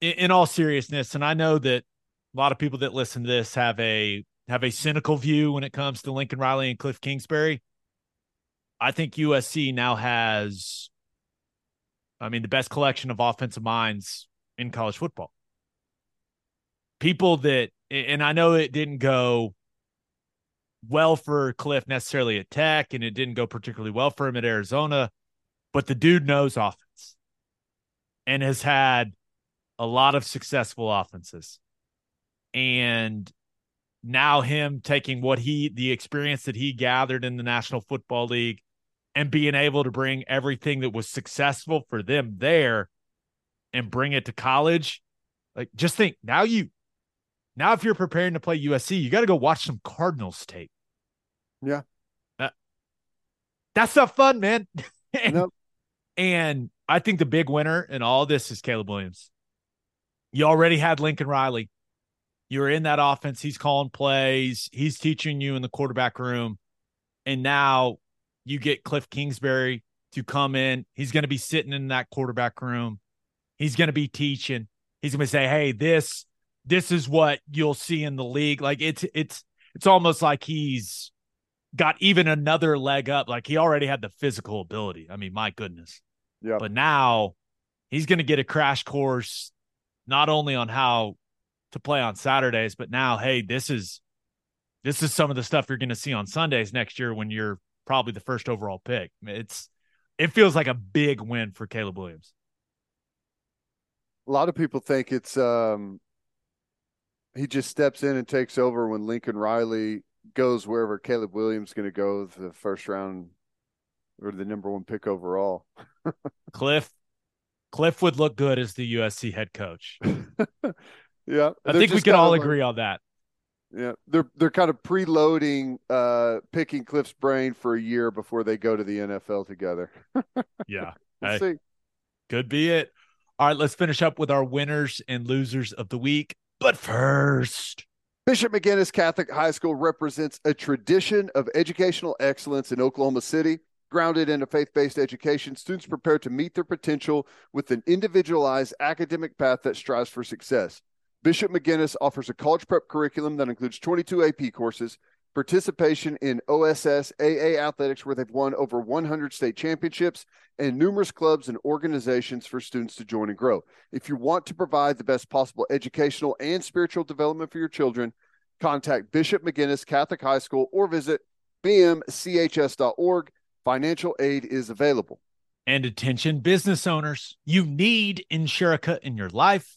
in, in all seriousness, and I know that a lot of people that listen to this have a have a cynical view when it comes to Lincoln Riley and Cliff Kingsbury. I think USC now has, I mean, the best collection of offensive minds in college football. People that, and I know it didn't go well for Cliff necessarily at Tech, and it didn't go particularly well for him at Arizona, but the dude knows offense and has had a lot of successful offenses. And now him taking what he the experience that he gathered in the National Football League and being able to bring everything that was successful for them there and bring it to college. Like just think now you now if you're preparing to play USC, you got to go watch some Cardinals tape. Yeah. Uh, that's not fun, man. and, Nope. and I think the big winner in all this is Caleb Williams. You already had Lincoln Riley. You were in that offense. He's calling plays. He's teaching you in the quarterback room. And now you get Cliff Kingsbury to come in. He's going to be sitting in that quarterback room. He's going to be teaching. He's going to say, "Hey, this this is what you'll see in the league." Like it's it's it's almost like he's got even another leg up. Like he already had the physical ability. I mean, my goodness. Yeah. But now he's going to get a crash course not only on how to play on Saturdays, but now, hey, this is this is some of the stuff you're going to see on Sundays next year when you're probably the first overall pick. It's it feels like a big win for Caleb Williams. A lot of people think it's um he just steps in and takes over when Lincoln Riley goes wherever Caleb Williams is going to go the first round or the number one pick overall. Cliff Cliff would look good as the USC head coach. yeah, I think we can all like- agree on that. Yeah, they're they're kind of preloading, uh, picking Cliff's brain for a year before they go to the NFL together. Yeah. We'll Hey. see. Could be it. All right, let's finish up with our winners and losers of the week. But first, Bishop McGuinness Catholic High School represents a tradition of educational excellence in Oklahoma City. Grounded in a faith based education, students prepare to meet their potential with an individualized academic path that strives for success. Bishop McGuinness offers a college prep curriculum that includes 22 AP courses, participation in OSS AA athletics, where they've won over 100 state championships, and numerous clubs and organizations for students to join and grow. If you want to provide the best possible educational and spiritual development for your children, contact Bishop McGuinness Catholic High School or visit bmchs.org. Financial aid is available. and attention business owners, you need Insurica in your life.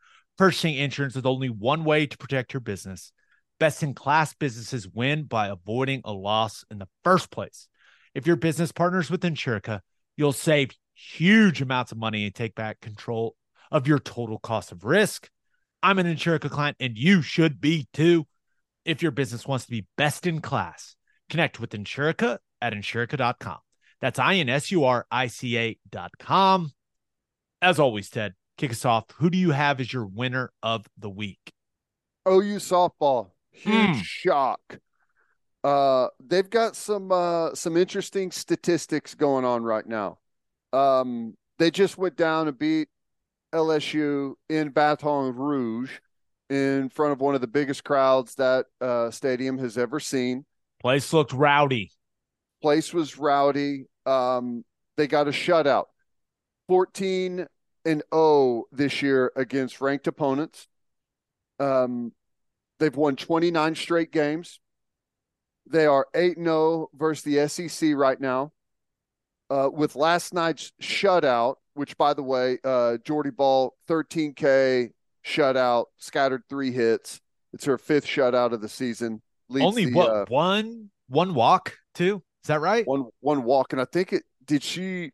Purchasing insurance is only one way to protect your business. Best in class businesses win by avoiding a loss in the first place. If your business partners with Insurica, you'll save huge amounts of money and take back control of your total cost of risk. I'm an Insurica client and you should be too. If your business wants to be best in class, connect with Insurica at insurica.com. That's I N S U R I C A dot com. As always, Ted, kick us off. Who do you have as your winner of the week? OU softball, huge Hmm. shock. Uh, they've got some uh, some interesting statistics going on right now. Um, they just went down and beat LSU in Baton Rouge in front of one of the biggest crowds that uh, stadium has ever seen. Place looked rowdy. Place was rowdy. Um, they got a shutout, fourteen and zero this year against ranked opponents. Um, They've won 29 straight games. They are 8 0 versus the SEC right now. Uh, with last night's shutout, which, by the way, uh, Jordy Bahl, 13K shutout, scattered three hits. It's her fifth shutout of the season. Leads Only the, what uh, one one walk too? Is that right? one one walk, and I think it did she.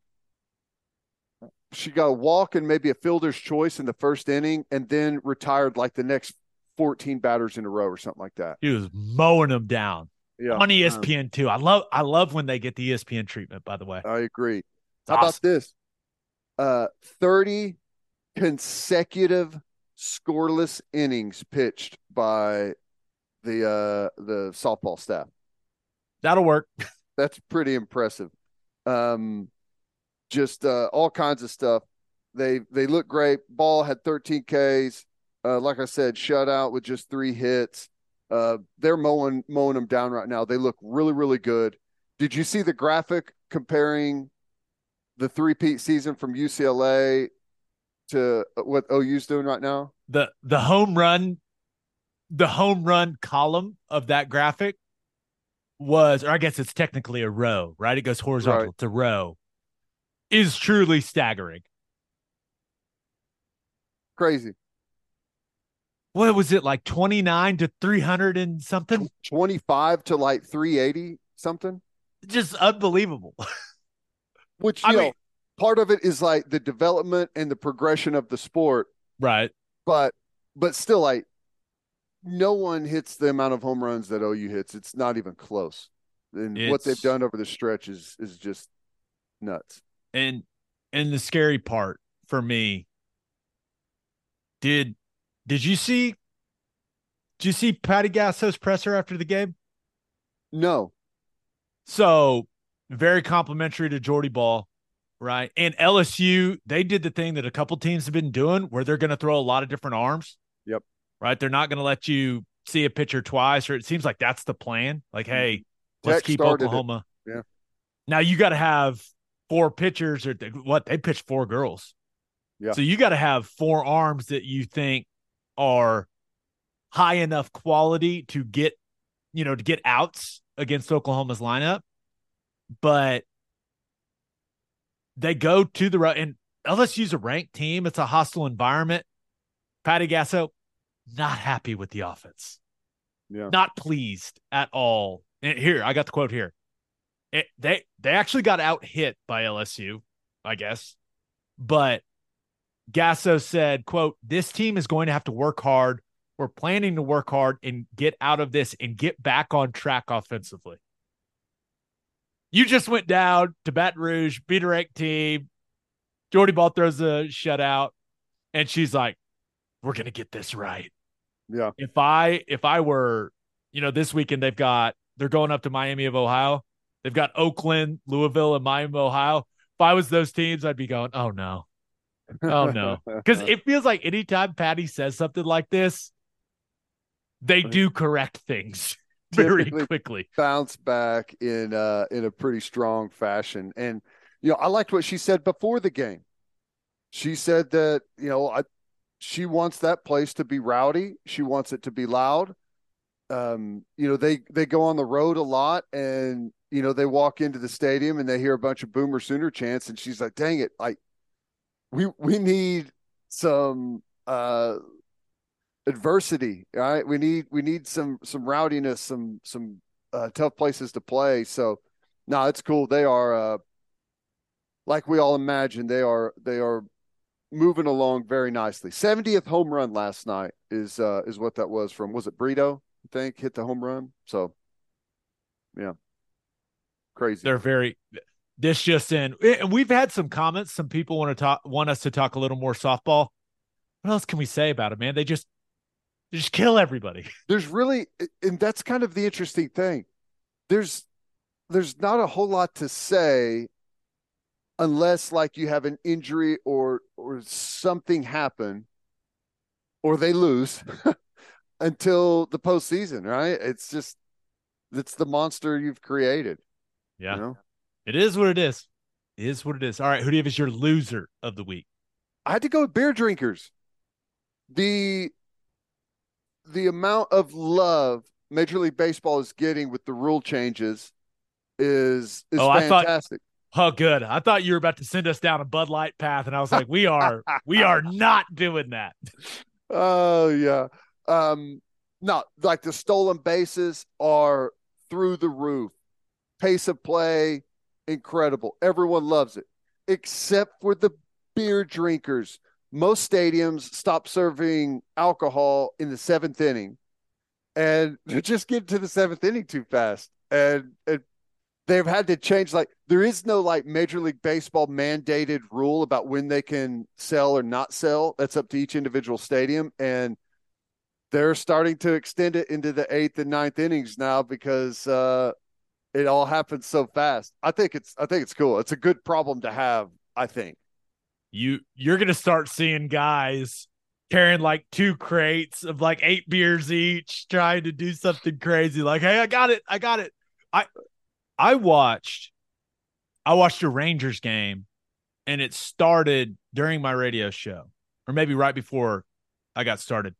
She got a walk and maybe a fielder's choice in the first inning, and then retired like the next 14 batters in a row or something like that. He was mowing them down Yeah, on E um, ESPN too. I love I love when they get the ESPN treatment. By the way, I agree. It's How about this? Uh, 30 consecutive scoreless innings pitched by the uh the softball staff. That'll work. That's pretty impressive. Um, just uh, all kinds of stuff. They they look great. Bahl had 13 Ks. Uh, like I said, shutout with just three hits. Uh, they're mowing mowing them down right now. They look really really good. Did you see the graphic comparing the three peat season from UCLA to what OU's doing right now? the the home run the home run column of that graphic was or i guess it's technically a row right it goes horizontal Right. to row is truly staggering Crazy. what was it like 29 to 300 and something 25 to like 380 something. just unbelievable Which I you know, mean- part of it is like the development and the progression of the sport, right but but still like no one hits the amount of home runs that OU hits. It's not even close. And what they've done over the stretch is is just nuts. And and the scary part for me did did you see did you see patty gasso's presser after the game No. So very complimentary to Jordy Bahl, right? And LSU, they did the thing that a couple teams have been doing where they're going to throw a lot of different arms. Yep. Right. They're not going to let you see a pitcher twice, or it seems like that's the plan. Like, hey, mm-hmm. let's Tech keep started it. Oklahoma. Yeah. Now you got to have four pitchers, or th- what? They pitched four girls. Yeah. So you got to have four arms that you think are high enough quality to get, you know, to get outs against Oklahoma's lineup. But they go to the road, and LSU's a ranked team. It's a hostile environment. Patty Gasso, not happy with the offense Yeah. not pleased at all. And here, I got the quote here. It, they they actually got out hit by LSU, I guess. But Gasso said, quote, this team is going to have to work hard. We're planning to work hard and get out of this and get back on track offensively. You just went down to Baton Rouge, beat a ranked team. Jordy Bahl throws a shutout, and she's like, We're gonna get this right Yeah. if I if I were, you know, this weekend they've got they're going up to Miami of Ohio. They've got Oakland, Louisville, and Miami Ohio. If I was those teams, I'd be going, oh no, oh no, because it feels like anytime Patty says something like this, they do correct things very quickly. bounce back in uh in a pretty strong fashion. And you know, I liked what she said before the game. She said that, you know, I she wants that place to be rowdy. She wants it to be loud. Um, you know, they they go on the road a lot and you know, they walk into the stadium and they hear a bunch of boomer sooner chants and she's like, "Dang it, like we we need some uh adversity, right? We need we need some some rowdiness, some some uh, tough places to play. So, no, it's cool. They are, uh, like we all imagine, they are they are moving along very nicely. 70th home run last night is uh, is what that was from. Was it Brito? I think hit the home run. So, yeah, crazy. They're very. This just in, and we've had some comments. Some people want to talk, want us to talk a little more softball. What else can we say about it, man? They just, they just kill everybody. there's really and that's kind of the interesting thing there's there's not a whole lot to say unless like you have an injury or or something happen or they lose until the postseason right it's just it's the monster you've created Yeah. you know It is what it is. It is what it is. All right, who do you have as your loser of the week? I had to go with beer drinkers. The the amount of love Major League Baseball is getting with the rule changes is is Oh, I thought- fantastic. Oh, good. I thought you were about to send us down a Bud Light path, and I was like, we are, we are not doing that. Oh yeah. Um no, like the stolen bases are through the roof. Pace of play, incredible. Everyone loves it. Except for the beer drinkers. Most stadiums stop serving alcohol in the seventh inning. And they're just get to the seventh inning too fast. And, and they've had to change like there is no like major league baseball mandated rule about when they can sell or not sell that's up to each individual stadium and they're starting to extend it into the eighth and ninth innings now because uh it all happens so fast i think it's i think it's cool it's a good problem to have i think You, you're gonna start seeing guys carrying like two crates of like eight beers each, trying to do something crazy. Like, hey, I got it, I got it. I, I watched, I watched a Rangers game, and it started during my radio show, or maybe right before I got started,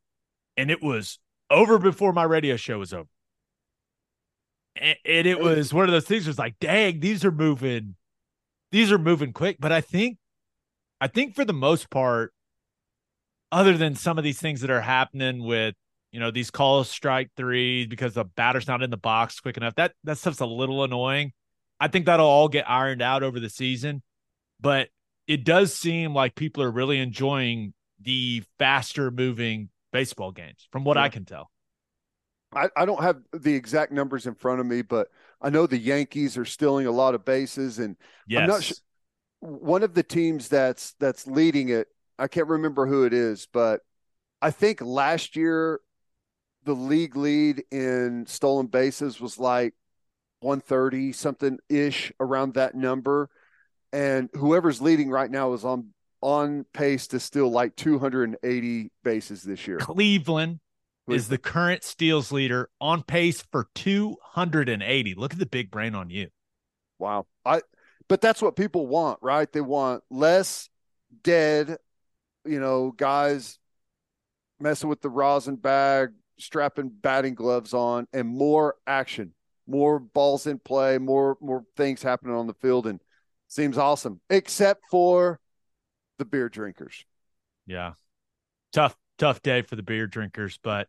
and it was over before my radio show was over. And, and it was one of those things. Was like, dang, these are moving, these are moving quick. But I think, I think for the most part, other than some of these things that are happening with you know these calls strike three because the batter's not in the box quick enough that that stuff's a little annoying i think that'll all get ironed out over the season but it does seem like people are really enjoying the faster moving baseball games from what i can tell I, I don't have the exact numbers in front of me but i know the yankees are stealing a lot of bases and yes I'm not su- one of the teams that's that's leading it i can't remember who it is but i think last year the league lead in stolen bases was like 130 something ish around that number. And whoever's leading right now is on on pace to steal like 280 bases this year. Cleveland is the current steals leader on pace for 280 look at the big brain on you Wow. I but that's what people want, right? They want less dead, you know, guys messing with the rosin bag, strapping batting gloves on, and more action, more balls in play, more more things happening on the field, and seems awesome. Except for the beer drinkers. Yeah. Tough, tough day for the beer drinkers, but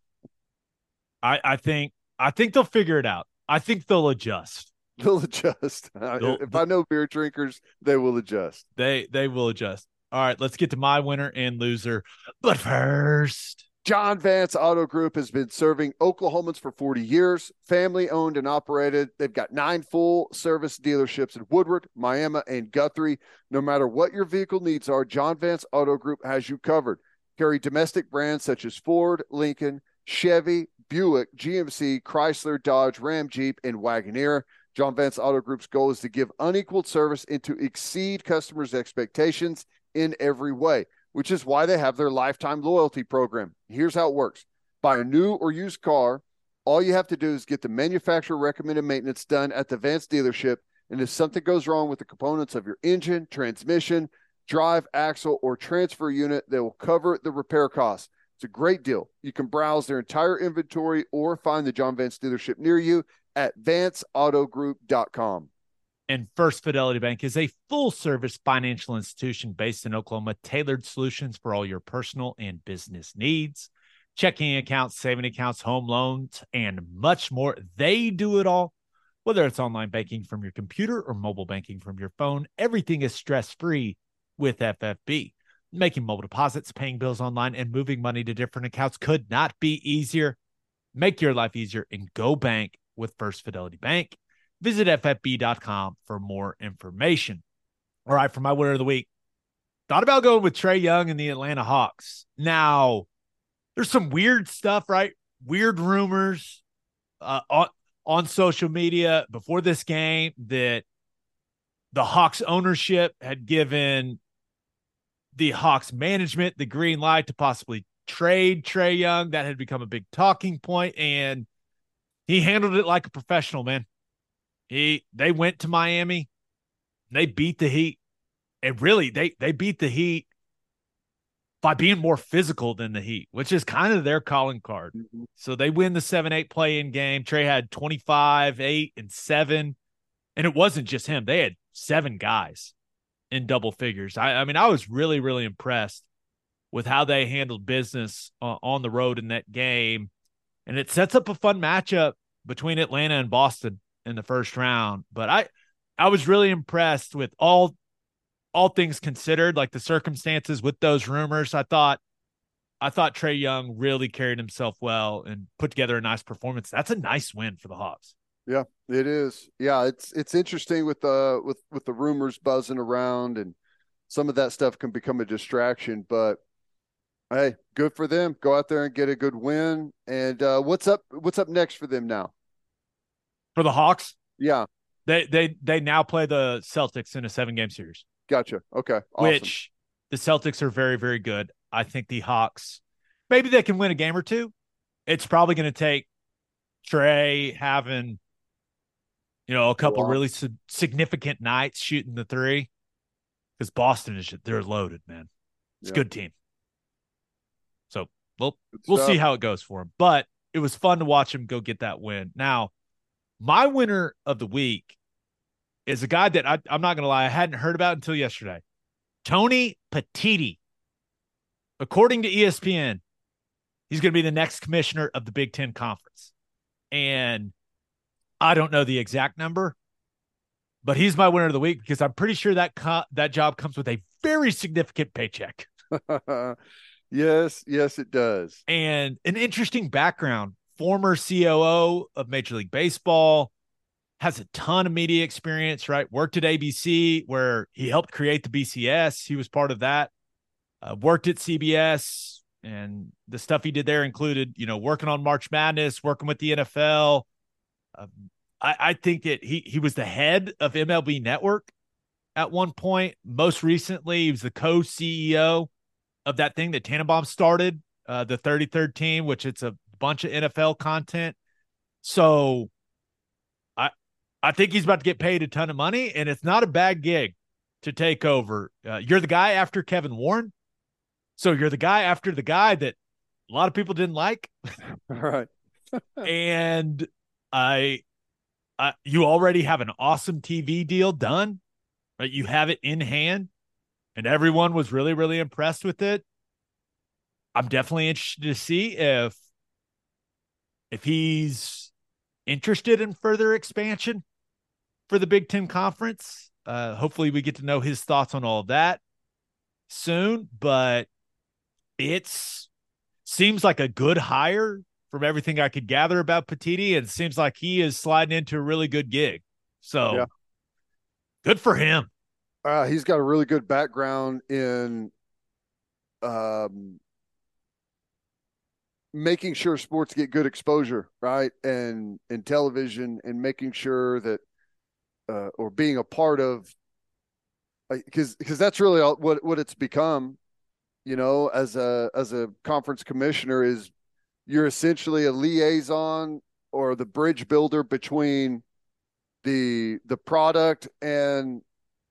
I I think I think they'll figure it out. I think they'll adjust. They'll adjust. They'll- if I know beer drinkers, they will adjust. They they will adjust. All right, let's get to my winner and loser. But first, John Vance Auto Group has been serving Oklahomans for 40 years, family owned and operated. They've got nine full service dealerships in Woodward, Miami, and Guthrie. No matter what your vehicle needs are, John Vance Auto Group has you covered. Carry domestic brands such as Ford, Lincoln, Chevy, Buick, GMC, Chrysler, Dodge, Ram, Jeep, and Wagoneer. John Vance Auto Group's goal is to give unequaled service and to exceed customers' expectations in every way which is why they have their lifetime loyalty program. Here's how it works buy a new or used car. All you have to do is get the manufacturer recommended maintenance done at the Vance dealership. And if something goes wrong with the components of your engine, transmission, drive, axle, or transfer unit, they will cover the repair costs. It's a great deal. You can browse their entire inventory or find the John Vance dealership near you at vanceautogroup.com. and First Fidelity Bank is a full service financial institution based in Oklahoma, tailored solutions for all your personal and business needs. Checking accounts, saving accounts, home loans, and much more. They do it all. Whether it's online banking from your computer or mobile banking from your phone, everything is stress free with FFB. Making mobile deposits, paying bills online, and moving money to different accounts could not be easier. Make your life easier and go bank with First Fidelity Bank. Visit ffb.com for more information. All right, for my winner of the week, thought about going with Trae Young and the Atlanta Hawks. Now, there's some weird stuff, right? Weird rumors uh, on on social media before this game that the Hawks ownership had given the Hawks management the green light to possibly trade Trae Young. That had become a big talking point, and he handled it like a professional, man. He they went to Miami, they beat the Heat, and really they they beat the Heat by being more physical than the Heat, which is kind of their calling card. Mhm. So they win the 7 8 play in game. Trae had 25, 8, and 7. And it wasn't just him, they had seven guys in double figures. I, I mean, I was really, really impressed with how they handled business uh, on the road in that game. And it sets up a fun matchup between Atlanta and Boston in the first round. But I, I was really impressed with all all things considered, like the circumstances with those rumors. I thought I thought Trae Young really carried himself well and put together a nice performance. That's a nice win for the Hawks. Yeah, it is. Yeah, it's it's interesting with the with with the rumors buzzing around and some of that stuff can become a distraction, but hey, good for them. Go out there and get a good win. And uh, what's up what's up next for them now? For the Hawks, Yeah, they they they now play the Celtics in a seven game series, gotcha. Okay. Awesome. which the Celtics are very, very good. I think the Hawks maybe they can win a game or two. It's probably going to take Trae having you know a couple Wow. really si- significant nights shooting the three because Boston is they're loaded, man. It's a good team. So we'll Good we'll stuff. see how it goes for him. But it was fun to watch him go get that win. Now, my winner of the week is a guy that I, I'm not going to lie, I hadn't heard about until yesterday. Tony Petitti. According to ESPN, he's going to be the next commissioner of the Big Ten Conference. And I don't know the exact number, but he's my winner of the week because I'm pretty sure that co- that job comes with a very significant paycheck yes, yes, it does. and an interesting background. Former COO of Major League Baseball, has a ton of media experience, right? Worked at ABC where he helped create the BCS. He was part of that. Uh, worked at CBS, and the stuff he did there included, you know, working on March Madness, working with the NFL. Um, I, I think that he he was the head of MLB Network at one point. Most recently, he was the co-CEO of that thing that Tannenbaum started, uh, the 33rd team, which it's a bunch of NFL content. So I I think he's about to get paid a ton of money, and it's not a bad gig to take over. Uh, you're the guy after Kevin Warren. So you're the guy after the guy that a lot of people didn't like. All right. and I, I you already have an awesome TV deal done, right? You have it in hand, and everyone was really, really impressed with it. I'm definitely interested to see if if he's interested in further expansion for the Big Ten Conference. Uh, hopefully, we get to know his thoughts on all of that soon. But it's seems like a good hire from everything I could gather about Petitti. And it seems like he is sliding into a really good gig. So Yeah. good for him. Uh, he's got a really good background in um, making sure sports get good exposure, right? And in television, and making sure that, uh, or being a part of, because because that's really all, what what it's become, you know, as a as a conference commissioner is you're essentially a liaison or the bridge builder between the the product and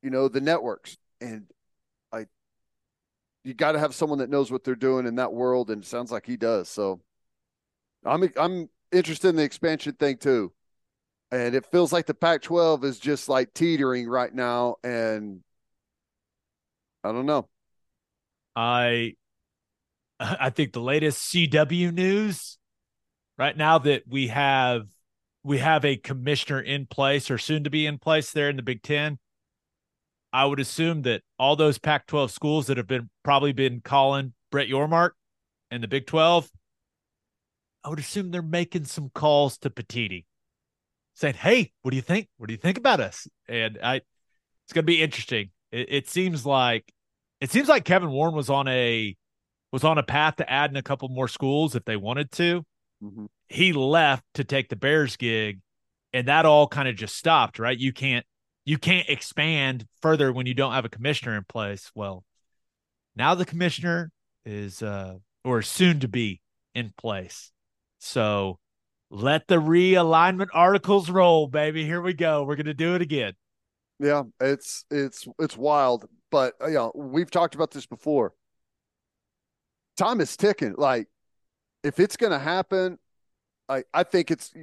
you know the networks. And i you got to have someone that knows what they're doing in that world and it sounds like he does. So i'm i'm interested in the expansion thing too. And it feels like the pac 12 is just like teetering right now and i don't know. I I think the latest CW news right now that we have we have a commissioner in place or soon to be in place there in the Big 10. I would assume that all those Pac-12 schools that have been probably been calling Brett Yormark and the Big 12 I would assume they're making some calls to Petitti saying, "Hey, what do you think? What do you think about us?" And I it's going to be interesting. It, it seems like it seems like Kevin Warren was on a was on a path to adding a couple more schools if they wanted to. Mhm. He left to take the Bears gig, and that all kind of just stopped. Right? You can't you can't expand further when you don't have a commissioner in place. Well, now the commissioner is uh or soon to be in place. So let the realignment articles roll, baby. Here we go. We're gonna do it again. yeah it's it's it's wild but uh, you know we've talked about this before time is ticking. Like, if it's going to happen, I I think it's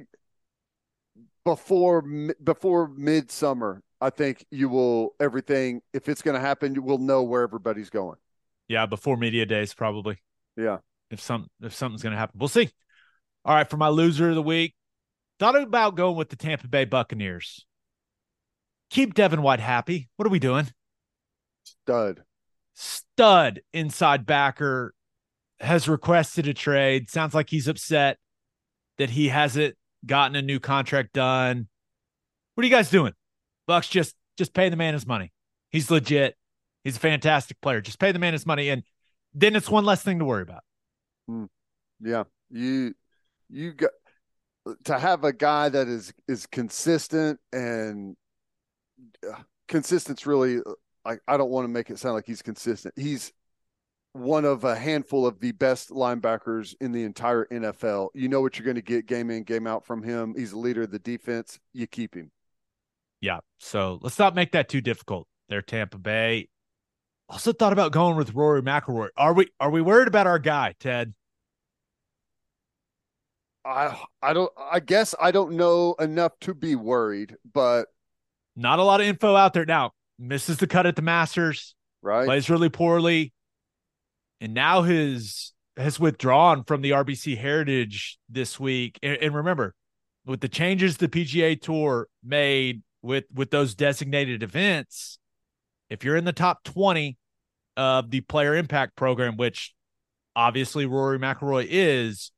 before before midsummer. I think you will everything. If it's going to happen, you will know where everybody's going. Yeah, before media days, probably. Yeah. If some if something's going to happen, we'll see. All right, for my loser of the week, thought about going with the Tampa Bay Buccaneers. Keep Devin White happy. What are we doing? Stud. Stud inside backer has requested a trade. Sounds like he's upset that he hasn't gotten a new contract done. What are you guys doing? Bucs just just pay the man his money. He's legit. He's a fantastic player. Just pay the man his money, and then it's one less thing to worry about. Mm. Yeah, you you got to have a guy that is is consistent and uh, consistent's really like I don't want to make it sound like he's consistent. He's one of a handful of the best linebackers in the entire NFL. You know what you're going to get game in, game out from him. He's a leader of the defense. You keep him. Yeah. So let's not make that too difficult. There, Tampa Bay. Also thought about going with Rory McIlroy. Are we are we worried about our guy, Ted? I I don't I guess I don't know enough to be worried, but not a lot of info out there now. Misses the cut at the Masters. Right. Plays really poorly and now his has withdrawn from the RBC Heritage this week. And, and, remember, with the changes the PGA Tour made with with those designated events, if you're in the top 20 of the player impact program, which obviously Rory McIlroy is,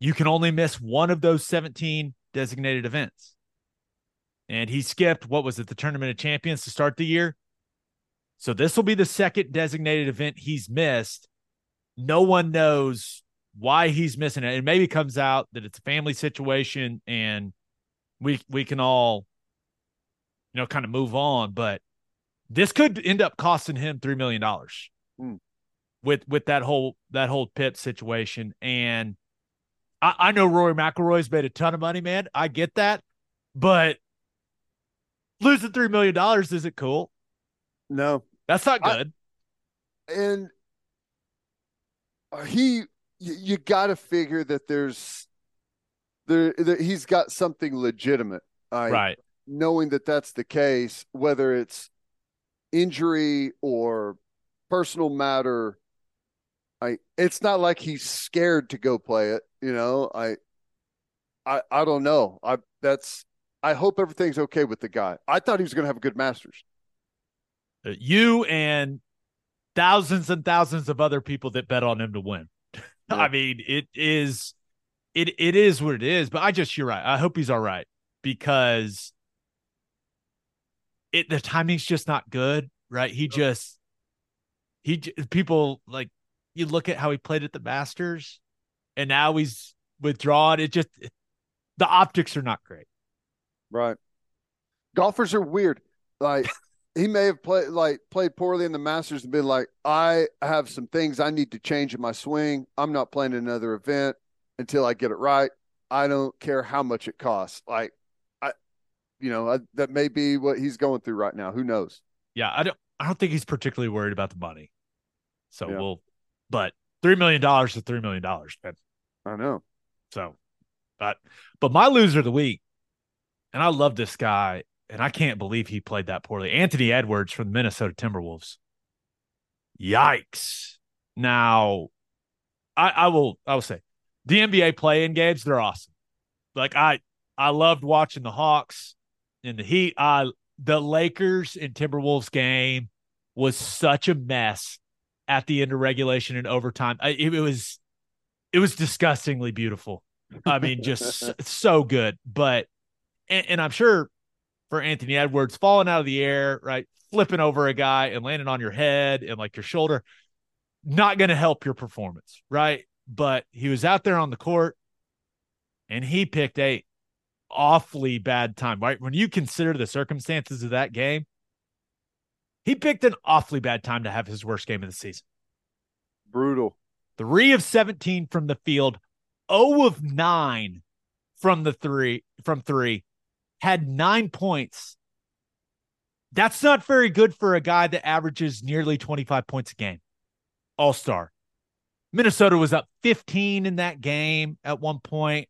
you can only miss one of those 17 designated events. And he skipped what was it, the Tournament of Champions to start the year. So this will be the second designated event he's missed. No one knows why he's missing it. It maybe comes out that it's a family situation and we we can all you know kind of move on, but this could end up costing him 3 million dollars. Mm. With with that whole that whole pip situation and I, I know Rory McIlroy's made a ton of money, man. I get that, but losing three million dollars isn't cool. No, that's not good. I, and uh, he, you, you got to figure that there's there, there, he's got something legitimate. I, right. Knowing that that's the case, whether it's injury or personal matter, I it's not like he's scared to go play it. You know, I, I, I don't know. I that's I hope everything's okay with the guy. I thought he was going to have a good Masters. Uh, you and thousands and thousands of other people that bet on him to win. Yeah. I mean, it is it it is what it is, but I just you're right. I hope he's all right because it the timing's just not good, right? He just he people like you look at how he played at the Masters and now he's withdrawn. It just the optics are not great. Right. Golfers are weird. Like he may have played like played poorly in the Masters and been like, I have some things I need to change in my swing. I'm not playing another event until I get it right. I don't care how much it costs. Like, I, you know, I, that may be what he's going through right now. Who knows? Yeah, I don't. I don't think he's particularly worried about the money. So yeah. we'll, but three million dollars is three million dollars, man. I know. So, but but my loser of the week, and I love this guy and I can't believe he played that poorly. Anthony Edwards from the Minnesota Timberwolves. Yikes. Now, I, I will I will say the NBA play in games, they're awesome. Like I I loved watching the Hawks and the Heat. I the Lakers and Timberwolves game was such a mess at the end of regulation and overtime. I, it, it was it was disgustingly beautiful. I mean, just so, so good. But and, and I'm sure for Anthony Edwards falling out of the air, right? Flipping over a guy and landing on your head and like your shoulder, not going to help your performance, right? But he was out there on the court and he picked a awfully bad time, right? When you consider the circumstances of that game, he picked an awfully bad time to have his worst game of the season. Brutal. Three of 17 from the field, 0 of 9 from the three from three had nine points. That's not very good for a guy that averages nearly 25 points a game. All star. Minnesota was up 15 in that game at one point.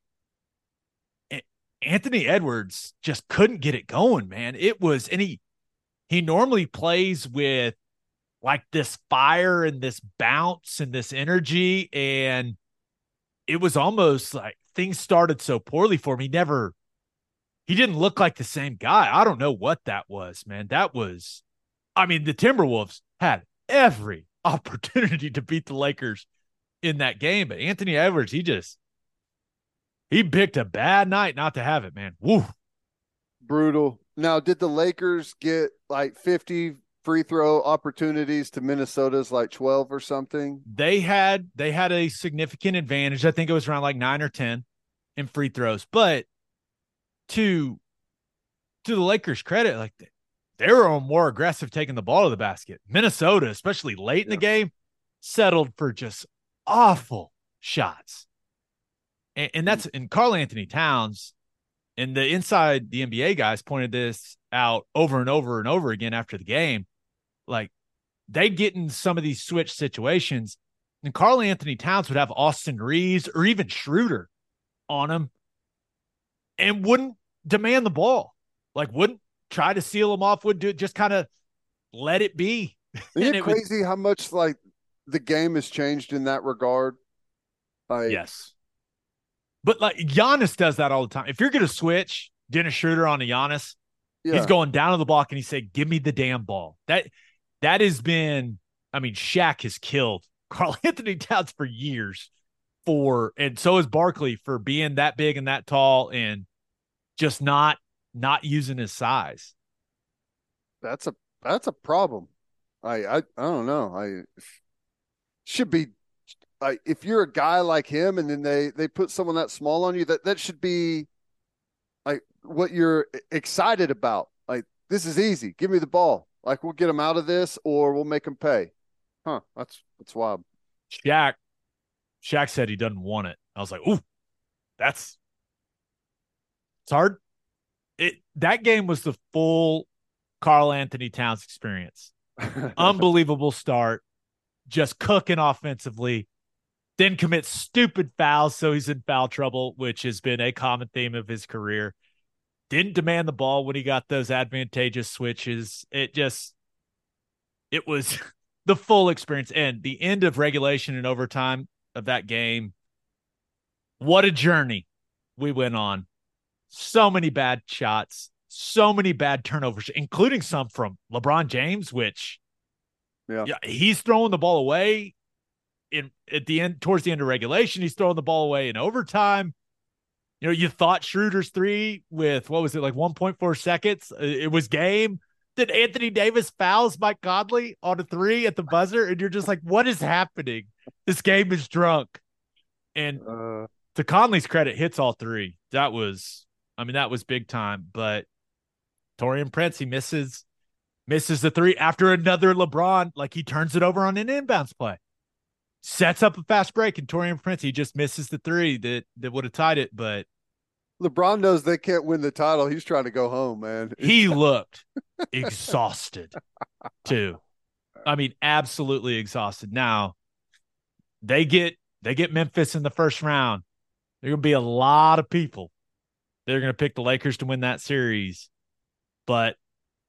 Anthony Edwards just couldn't get it going, man. It was, and he he normally plays with like this fire and this bounce and this energy, and it was almost like things started so poorly for him. He never he didn't look like the same guy. I don't know what that was, man. That was, I mean, the Timberwolves had every opportunity to beat the Lakers in that game. But Anthony Edwards, he just he picked a bad night not to have it, man. Woo. Brutal. Now, did the Lakers get like 50 free throw opportunities to Minnesota's like 12 or something? They had they had a significant advantage. I think it was around like 9 or 10 in free throws. But to to the Lakers credit, like they were more aggressive taking the ball to the basket. Minnesota, especially late in the game, settled for just awful shots. And, and that's in Karl-Anthony Towns and the inside the NBA guys pointed this out over and over and over again after the game. Like they'd get in some of these switch situations, and Karl-Anthony Towns would have Austin Reaves or even Schroeder on him and wouldn't demand the ball. Like wouldn't try to seal him off, would do just kind of let it be. Isn't it crazy how much like the game has changed in that regard? Like, yes. But like Giannis does that all the time. If you're going to switch Dennis Schroeder on a Giannis, yeah. he's going down to the block and he said, "Give me the damn ball." That that has been. I mean, Shaq has killed Karl-Anthony Towns for years for, and so is Barkley for being that big and that tall and just not not using his size. That's a that's a problem. I I, I don't know. I should be like if you're a guy like him and then they they put someone that small on you that that should be like what you're excited about like this is easy give me the ball like we'll get him out of this or we'll make him pay huh that's that's wild Shaq Shaq said he doesn't want it I was like ooh that's it's hard it that game was the full Karl-Anthony Towns experience unbelievable start just cooking offensively then commits stupid fouls, so he's in foul trouble, which has been a common theme of his career. Didn't demand the ball when he got those advantageous switches. It just, it was the full experience. And the end of regulation and overtime of that game, what a journey we went on. So many bad shots, so many bad turnovers, including some from LeBron James, which yeah, yeah he's throwing the ball away in at the end towards the end of regulation, he's throwing the ball away in overtime. You know, you thought Schroeder's three with what was it like 1.4 seconds? Uh, it was game. Then Anthony Davis fouls Mike Conley on a three at the buzzer, and you're just like, what is happening? This game is drunk. And uh, to Conley's credit, hits all three. That was, I mean, that was big time. But Taurean Prince, he misses misses the three after another LeBron, like he turns it over on an inbounds play sets up a fast break, and Taurean Prince he just misses the three that that would have tied it. But LeBron knows they can't win the title. He's trying to go home, man. He looked exhausted too. I mean, absolutely exhausted. Now they get they get Memphis in the first round. There gonna be a lot of people. They're gonna pick the Lakers to win that series, but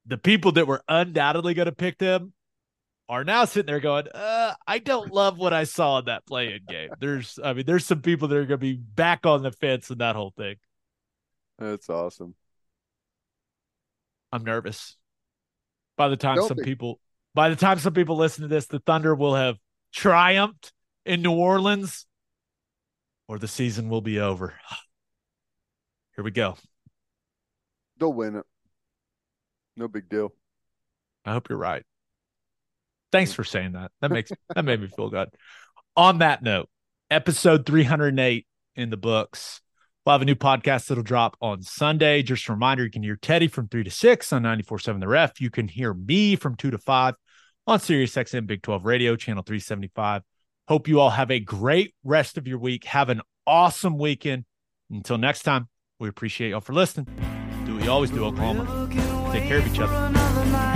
the people that were undoubtedly going to pick them are now sitting there going, uh, I don't love what I saw in that playing game. There's, I mean, there's some people that are going to be back on the fence in that whole thing. That's awesome. I'm nervous. By the time don't some be. people, by the time some people listen to this, the Thunder will have triumphed in New Orleans, or the season will be over. Here we go. They'll win it. No big deal. I hope you're right. Thanks for saying that. That makes that made me feel good. On that note, episode 308 in the books. We'll have a new podcast that'll drop on Sunday. Just a reminder, you can hear Teddy from 3 to 6 on 94.7 The Ref. You can hear me from 2 to 5 on Sirius XM Big 12 Radio, channel 375. Hope you all have a great rest of your week. Have an awesome weekend. Until next time, we appreciate y'all for listening. Do what you always do, Oklahoma. Take care of each other.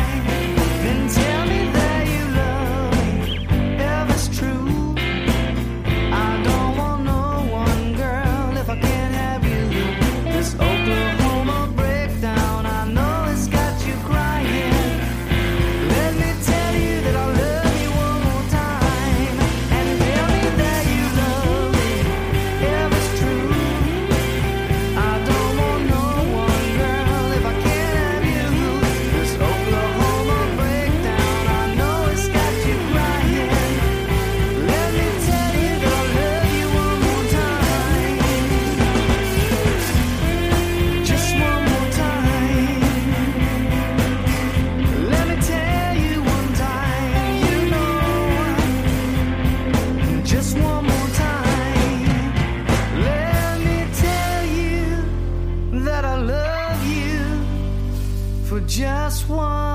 Just one.